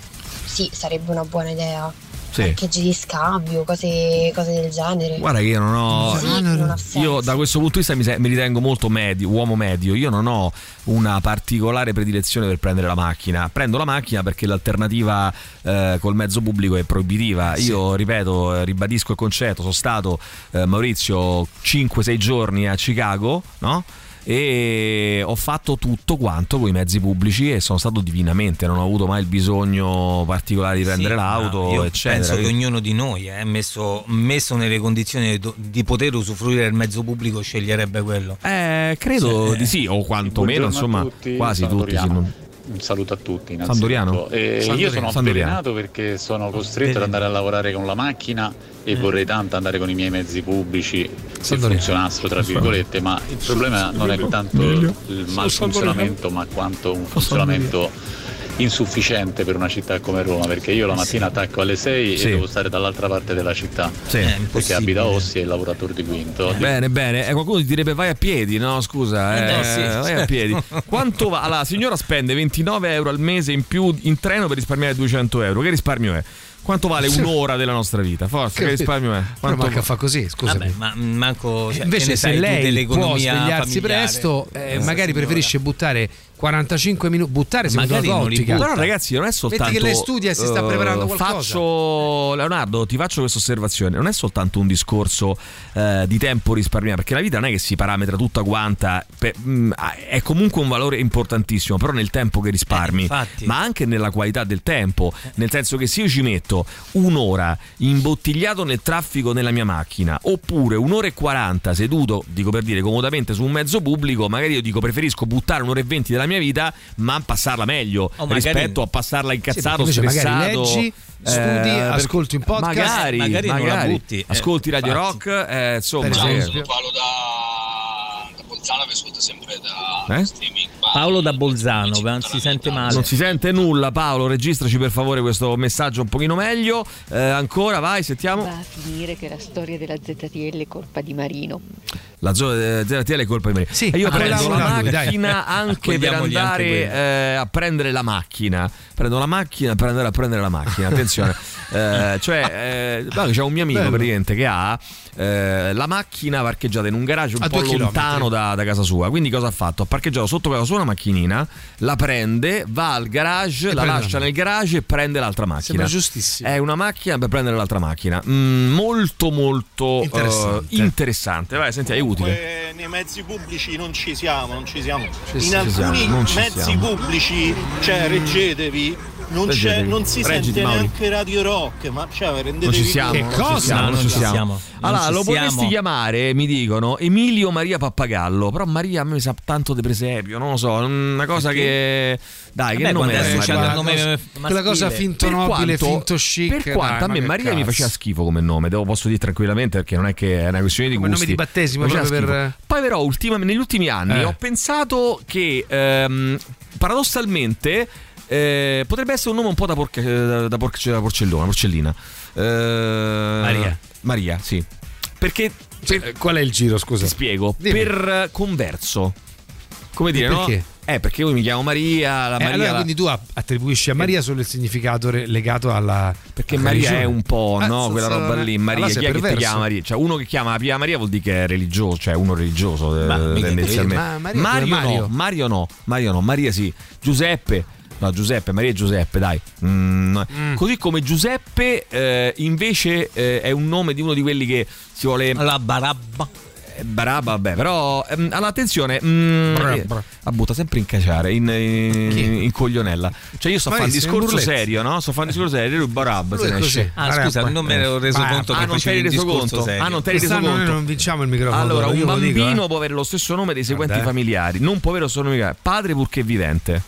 sì, sarebbe una buona idea. Sì. Parcheggi di scambio, cose, cose del genere. Guarda che io non ho. Sì, non. Io da questo punto di vista mi, se- mi ritengo molto medio, uomo medio. Io non ho una particolare predilezione per prendere la macchina. Prendo la macchina perché l'alternativa eh, col mezzo pubblico è proibitiva. Io ripeto, ribadisco il concetto. Sono stato eh, Maurizio 5-6 giorni a Chicago, no? E ho fatto tutto quanto con i mezzi pubblici e sono stato divinamente, non ho avuto mai il bisogno particolare di prendere Sì, l'auto, eccetera. Penso che ognuno di noi è messo, messo nelle condizioni di, poter usufruire del mezzo pubblico sceglierebbe quello. Eh, credo Cioè, di sì, o quantomeno, Buongiorno insomma, tutti, quasi tutti. Un saluto a tutti. San Doriano? innanzitutto. Eh, io sono avvelenato perché sono costretto ad andare a lavorare con la macchina e vorrei tanto andare con i miei mezzi pubblici se funzionassero tra virgolette, ma il problema non è tanto il malfunzionamento ma quanto un funzionamento insufficiente per una città come Roma perché io la mattina attacco alle 6 Sì. e devo stare dall'altra parte della città Sì. È perché abita a Ossi e il lavoratore di Quinto Bene, bene. Eh, qualcuno ti direbbe vai a piedi, no? Scusa, eh, Eh, sì, vai a certo. piedi. Quanto va? Allora, la signora spende 29 euro al mese in più in treno per risparmiare 200 euro. Che risparmio è? Quanto vale Sì. un'ora della nostra vita? Forza, che risparmio è? Quanto manca fa così, scusami. Vabbè, ma manco. cioè, Invece se lei può svegliarsi familiare? presto, eh, Questa magari signora. preferisce buttare 45 minuti, buttare secondo Magari non li butta. Però ragazzi non è soltanto Metti che lei studia e si sta eh, preparando qualcosa. Faccio Leonardo, ti faccio questa osservazione, non è soltanto un discorso eh, di tempo risparmiato, perché la vita non è che si parametra tutta quanta, per- mm, è comunque un valore importantissimo, però nel tempo che risparmi, infatti. ma anche nella qualità del tempo, nel senso che se io ci metto un'ora imbottigliato nel traffico nella mia macchina, oppure un'ora e 40 seduto, dico per dire comodamente su un mezzo pubblico, magari io dico preferisco buttare un'ora e 20 della mia vita, ma passarla meglio O magari- rispetto a passarla incazzato, Sì, stressato. leggi, studi, per- ascolti un podcast, magari, magari non la magari. butti, eh, ascolti Radio infatti. Rock, eh, insomma, Per sì. esempio. Paolo da, da Bolzano vi ascolta sempre da Eh? streaming. Paolo da Bolzano, non si sente male. Non si sente nulla, Paolo. Registraci per favore questo messaggio un pochino meglio. Eh, ancora, vai, sentiamo. Va a finire che la storia della ZTL è colpa di Marino. La zona ZTL è colpa di me. Sì, e io ah, prendo la macchina anche per andare eh, a prendere la macchina. Prendo la macchina per andare a prendere la macchina. Attenzione, Eh, cioè, eh, c'è un mio amico Bello. praticamente che ha eh, la macchina parcheggiata in un garage un A po' lontano da, da casa sua. Quindi, cosa ha fatto? Ha parcheggiato sotto casa sua una macchinina, la prende, va al garage, la prende la lascia nel garage e prende l'altra macchina. Sembra giustissimo. È una macchina per prendere l'altra macchina. Mm, molto, molto eh, Interessante. interessante. Vai, senti, è utile. Nei mezzi pubblici non ci siamo, non ci siamo. Ci In siamo, alcuni ci mezzi siamo. pubblici, cioè reggetevi, non, non si Reggiti, sente Mauri. neanche Radio Rock, ma cioè rendetevi Non ci siamo, conto. non ci siamo, No, non ci siamo. Non Allora, ci lo siamo. potresti chiamare, mi dicono, Emilio Maria Pappagallo. Però Maria a me mi sa tanto di presepio, non lo so, una cosa che. Dai, che nome è? il nome cosa- quella cosa finto Per nobile, quanto- finto chic. Per quanto dai, a me ma che Maria mi cazzo. faceva schifo come nome, devo posso dire tranquillamente perché non è che è una questione di Come gusti. nome di battesimo, Mi per-. Poi però ultima- negli ultimi anni Eh. ho pensato che ehm, paradossalmente eh, potrebbe essere un nome un po' da, porca- da, da porc- da porcellona, porcellina. Eh, Maria. Maria, sì. Perché per- Eh, Qual è il giro, scusa? ti spiego, Dimmi. per eh, converso. Come dire, no? Perché? Eh, perché io mi chiamo Maria, la Eh, Maria allora, la- quindi tu attribuisci a Maria solo il significato re- legato alla. Perché alla Maria religione. è un po', Ah, no? so- Quella roba lì. Maria, allora chi è che ti chiama Maria? Cioè, uno che chiama Pia Maria vuol dire che è religioso, cioè uno religioso eh, Ma tendenzialmente. Ma Mario, Mario? no, Mario no, Mario no, Maria sì. Giuseppe. No, Giuseppe, Maria Giuseppe, dai. Mm, Così come Giuseppe, eh, invece, eh, è un nome di uno di quelli che si vuole. La barabba. Eh, Barabba, vabbè, però ehm, allora attenzione, mm, eh, la butta sempre in caciare, in, in, in coglionella. Cioè io sto fare un discorso serio, no? Sto fare un discorso serio, lui Barabba Lui se ne esce. Ah, scusa, non me ne ero reso Ma- conto Ah, che non facevi reso conto? serio. Ah, non ti eri reso noi conto? non vinciamo il microfono. Allora, un lo dico, bambino eh. può avere lo stesso nome dei seguenti Vabbè. familiari, non può avere lo stesso nome, padre purché vivente.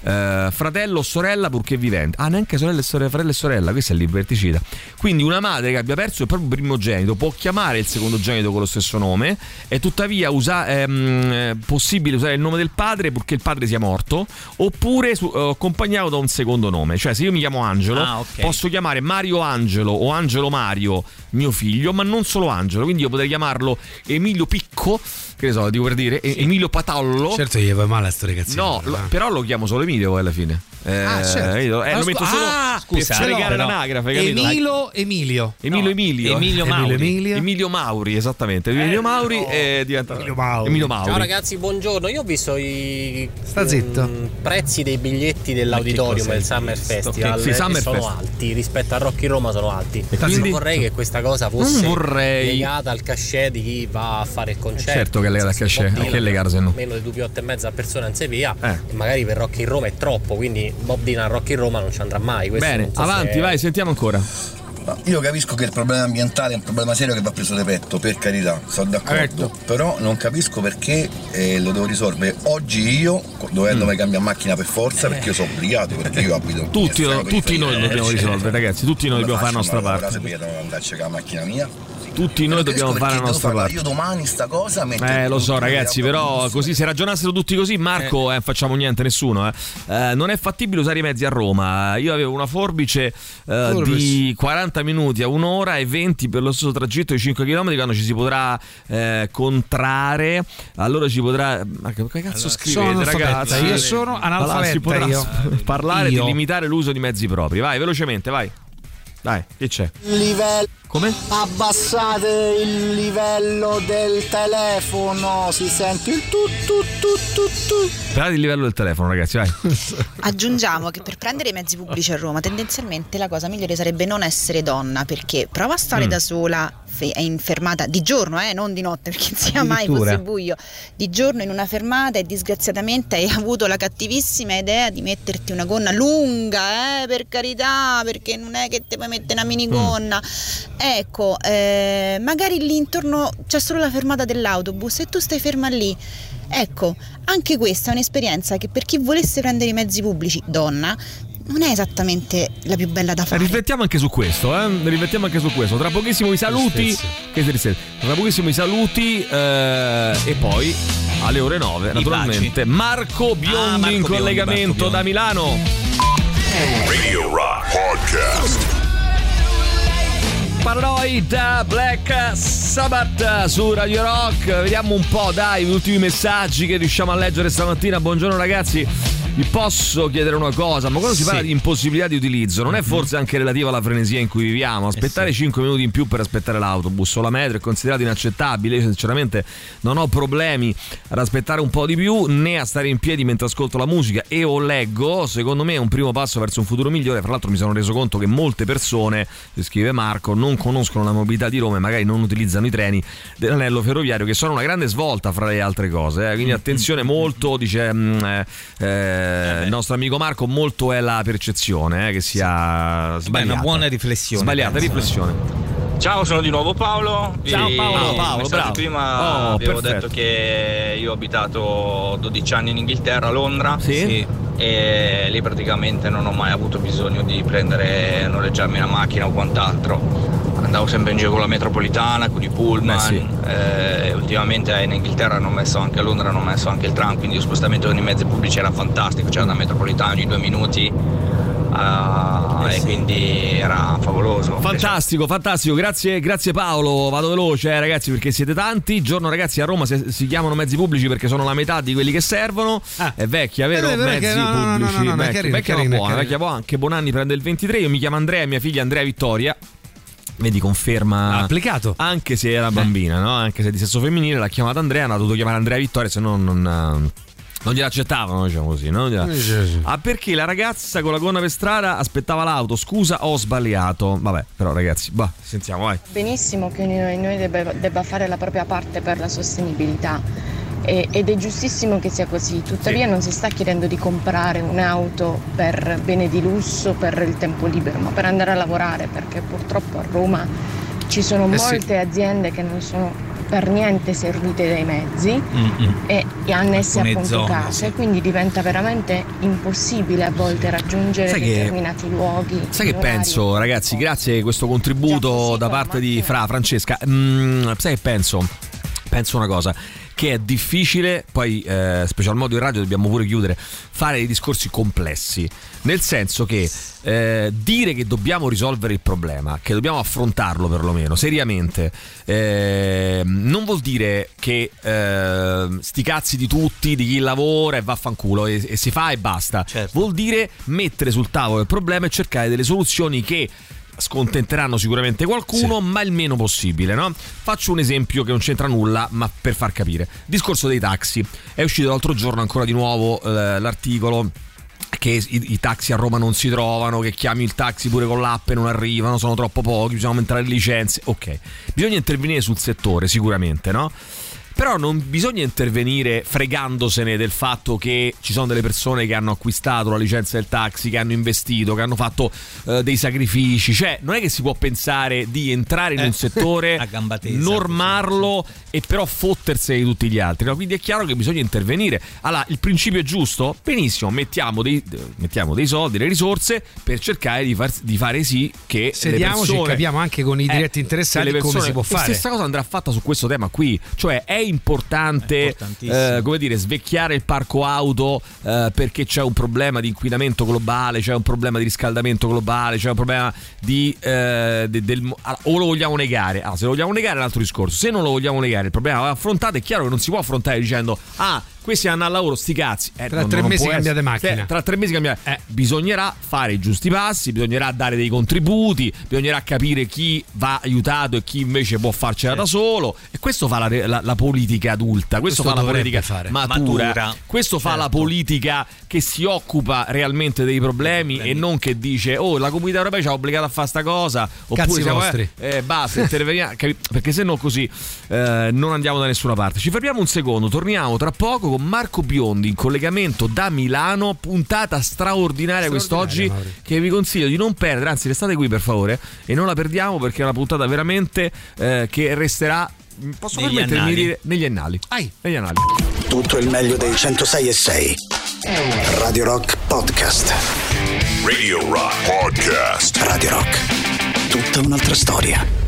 Eh, fratello o sorella purché vivente. Ah, neanche sorella e sorella, fratello e sorella, questo è il liberticida. Quindi una madre che abbia perso il proprio primogenito può chiamare il secondogenito con lo stesso nome, è tuttavia usa- ehm, eh, possibile usare il nome del padre purché il padre sia morto, oppure su- eh, accompagnato da un secondo nome. Cioè, se io mi chiamo Angelo, Ah, ok. posso chiamare Mario Angelo o Angelo Mario mio figlio, ma non solo Angelo. Quindi io potrei chiamarlo Emilio Picco, che ne so, dico per dire, e- Emilio Patallo. Certo, gli va male a sto ragazzino. No, lo- però lo chiamo solo Emilio poi alla fine. Eh, Ah, certo. io- eh, lo metto solo ah, per scusa, fregare però- l'anagrafe, capito? Emilio Emilio. Emilio Emilio Emilio Mauri. Emilio Emilio Mauri esattamente Emilio Mauri e diventa Emilio Mauri, Ciao ragazzi, buongiorno. Io ho visto i Sta zitto. mm, prezzi dei biglietti dell'auditorium del Summer? Festival Che- sì, e Summer sono Fest. alti rispetto a Rocky Roma sono alti. E quindi? vorrei che questa cosa fosse legata al cachet di chi va a fare il concerto. certo che è legata al cachet, Bob a che Dylan legare se no? Meno di due piotte e mezza a persona non si via Eh. e magari per Rocky in Roma è troppo, quindi Bob Dylan a Rocky in Roma non ci andrà mai. Questo bene so avanti se- vai sentiamo ancora Io capisco che il problema ambientale è un problema serio che va preso di petto, per carità, sono d'accordo. Però non capisco perché eh, lo devo risolvere oggi io, dovendomi cambiare macchina per forza, perché io sono obbligato, perché io abito tutti, tutti noi dobbiamo eh, risolvere ragazzi tutti noi dobbiamo fare la nostra parte se devo andarci con la macchina mia? Tutti noi dobbiamo fare la nostra parte Io domani sta cosa metto Eh, lo so, ragazzi, però così se ragionassero tutti così, Marco, eh, facciamo niente, nessuno. eh. Eh, non è fattibile usare i mezzi a Roma. Io avevo una forbice eh, Forbice. di 40 minuti a un'ora e 20 per lo stesso tragitto di 5 km quando ci si potrà eh, contrarre. Allora ci potrà. Ma che cazzo Sono scrivete, ragazzi? io sono Allora, analfabeta, si potrà io. parlare Io. di limitare l'uso di mezzi propri. Vai, velocemente, vai. Dai, che c'è? Livello. Come? Abbassate il livello del telefono, si sente il tu tu tu tu tu. Parlate il livello del telefono, ragazzi, vai. Aggiungiamo che per prendere i mezzi pubblici a Roma tendenzialmente la cosa migliore sarebbe non essere donna perché prova a stare Mm. da sola fe- in fermata di giorno, eh, non di notte perché sia mai fosse buio, di giorno in una fermata e disgraziatamente hai avuto la cattivissima idea di metterti una gonna lunga, eh, per carità, perché non è che ti puoi mettere una minigonna. Ecco, eh, magari lì intorno c'è solo la fermata dell'autobus e tu stai ferma lì. Ecco, anche questa è un'esperienza che per chi volesse prendere i mezzi pubblici, donna, non è esattamente la più bella da fare. Riflettiamo anche su questo, eh? Riflettiamo anche su questo. Tra pochissimo i saluti. Che tristezza. Tra pochissimo i saluti eh, e poi alle ore 9, naturalmente. Marco Biondi Ah, Marco in Biondi, collegamento Marco da Milano. Radio Rock Podcast. Paranoid Black Sabbath su Radio Rock. Vediamo un po', dai, gli ultimi messaggi che riusciamo a leggere stamattina. Buongiorno ragazzi. Vi posso chiedere una cosa, ma quando si Sì. parla di impossibilità di utilizzo, non è forse anche relativa alla frenesia in cui viviamo? Aspettare 5 minuti in più per aspettare l'autobus o la metro è considerato inaccettabile. Io sinceramente non ho problemi ad aspettare un po' di più né a stare in piedi mentre ascolto la musica e o leggo. Secondo me è un primo passo verso un futuro migliore. Fra l'altro mi sono reso conto che molte persone, scrive Marco, non conoscono la mobilità di Roma e magari non utilizzano i treni dell'anello ferroviario che sono una grande svolta fra le altre cose. eh. Quindi attenzione molto, dice mm, eh, eh, il nostro amico Marco, molto è la percezione eh, che sia sbagliata. una buona riflessione, Sbagliata penso. riflessione. Ciao, sono di nuovo Paolo. Ciao, Paolo. Paolo, bravo. Prima Oh, avevo perfetto. detto che io ho abitato 12 anni in Inghilterra, a Londra. Sì. Sì. E lì praticamente non ho mai avuto bisogno di prendere, noleggiarmi una macchina o quant'altro. Andavo sempre in giro con la metropolitana, con i pullman. Beh, sì. Eh, ultimamente in Inghilterra hanno messo anche a Londra, hanno messo anche il tram, quindi lo spostamento con i mezzi pubblici era fantastico. C'era una metropolitana ogni due minuti. ah, e quindi era favoloso. Fantastico, fantastico, grazie, grazie Paolo, vado veloce eh, ragazzi perché siete tanti, giorno ragazzi a Roma se- si chiamano mezzi pubblici perché sono la metà di quelli che servono, è vecchia vero? Eh, mezzi no, no, no, no, pubblici, no, no, è vecchia, carino, vecchia carino, buona, carino. vecchia buona, anche Bonanni prende il 23, io mi chiamo Andrea, mia figlia Andrea Vittoria. Vedi, conferma. Ha applicato. Anche se era bambina, no? Anche se è di sesso femminile, l'ha chiamata Andrea, hanno dovuto chiamare Andrea Vittoria, se no non. eh, Non gliela accettavano, diciamo così, no? Non sì. Ah, perché la ragazza con la gonna per strada aspettava l'auto? Scusa, ho sbagliato. Vabbè, però, ragazzi, bah, sentiamo, vai. Benissimo che noi, noi debba, debba fare la propria parte per la sostenibilità e- ed è giustissimo che sia così, tuttavia non si sta chiedendo di comprare un'auto per bene di lusso, per il tempo libero, ma per andare a lavorare perché purtroppo a Roma ci sono Eh sì. molte aziende che non sono per niente servite dai mezzi e, e annesse Alcune appunto zone, case, quindi diventa veramente impossibile a volte raggiungere Sai che- determinati luoghi. Sai che penso, ragazzi, grazie a questo contributo da parte di Fra Francesca. mm, sai che penso? Penso una cosa. Che è difficile, poi eh, special modo in radio dobbiamo pure chiudere, fare dei discorsi complessi, nel senso che eh, dire che dobbiamo risolvere il problema, che dobbiamo affrontarlo perlomeno seriamente, eh, non vuol dire che eh, sti cazzi di tutti, di chi lavora e vaffanculo e, e si fa e basta. Vuol dire mettere sul tavolo il problema e cercare delle soluzioni che scontenteranno sicuramente qualcuno, ma il meno possibile, no? Faccio un esempio che non c'entra nulla, ma per far capire. Discorso dei taxi. È uscito l'altro giorno ancora di nuovo eh, l'articolo che i, i taxi a Roma non si trovano, che chiami il taxi pure con l'app e non arrivano, sono troppo pochi, bisogna aumentare le licenze. Ok, bisogna intervenire sul settore sicuramente, no? Però non bisogna intervenire fregandosene del fatto che ci sono delle persone che hanno acquistato la licenza del taxi, che hanno investito, che hanno fatto eh, dei sacrifici. Cioè, non è che si può pensare di entrare in Eh, un settore, tesa, normarlo e però fottersene di tutti gli altri. no? Quindi è chiaro che bisogna intervenire. Allora, il principio è giusto? Benissimo, mettiamo dei, mettiamo dei soldi, le risorse per cercare di, far- di fare sì che Sediamoci e persone... capiamo anche con i Eh, diretti interessati che le come si può e fare. stessa cosa andrà fatta su questo tema qui. Cioè, è importante, eh, come dire, svecchiare il parco auto eh, perché c'è un problema di inquinamento globale, c'è un problema di riscaldamento globale, c'è un problema di. eh, de- del, allora, o lo vogliamo negare? Allora, se lo vogliamo negare è un altro discorso. Se non lo vogliamo negare, il problema va affrontato. È chiaro che non si può affrontare dicendo, ah. Questi hanno al lavoro, sti cazzi. Eh, Tra non- tre non mesi cambiate macchina. Eh, tra tre mesi cambiate. Bisognerà fare i giusti passi, bisognerà dare dei contributi, bisognerà capire chi va aiutato e chi invece può farcela da solo. E questo fa la, la- la politica adulta, questo, Questo fa la politica fare. matura, Matura. questo fa la politica che si occupa realmente dei problemi e non che dice oh la comunità europea ci ha obbligato a fare sta cosa oppure siamo, vostri. eh, eh, basta interveniamo perché se no così eh, non andiamo da nessuna parte ci fermiamo un secondo torniamo tra poco con Marco Biondi in collegamento da Milano puntata straordinaria quest'oggi Mauri. che vi consiglio di non perdere anzi restate qui per favore e non la perdiamo perché è una puntata veramente eh, che resterà posso Negli permettermi di annali. dire negli annali negli annali Tutto il meglio dei 106 e 6. Radio Rock Podcast. Radio Rock Podcast. Radio Rock. Tutta un'altra storia.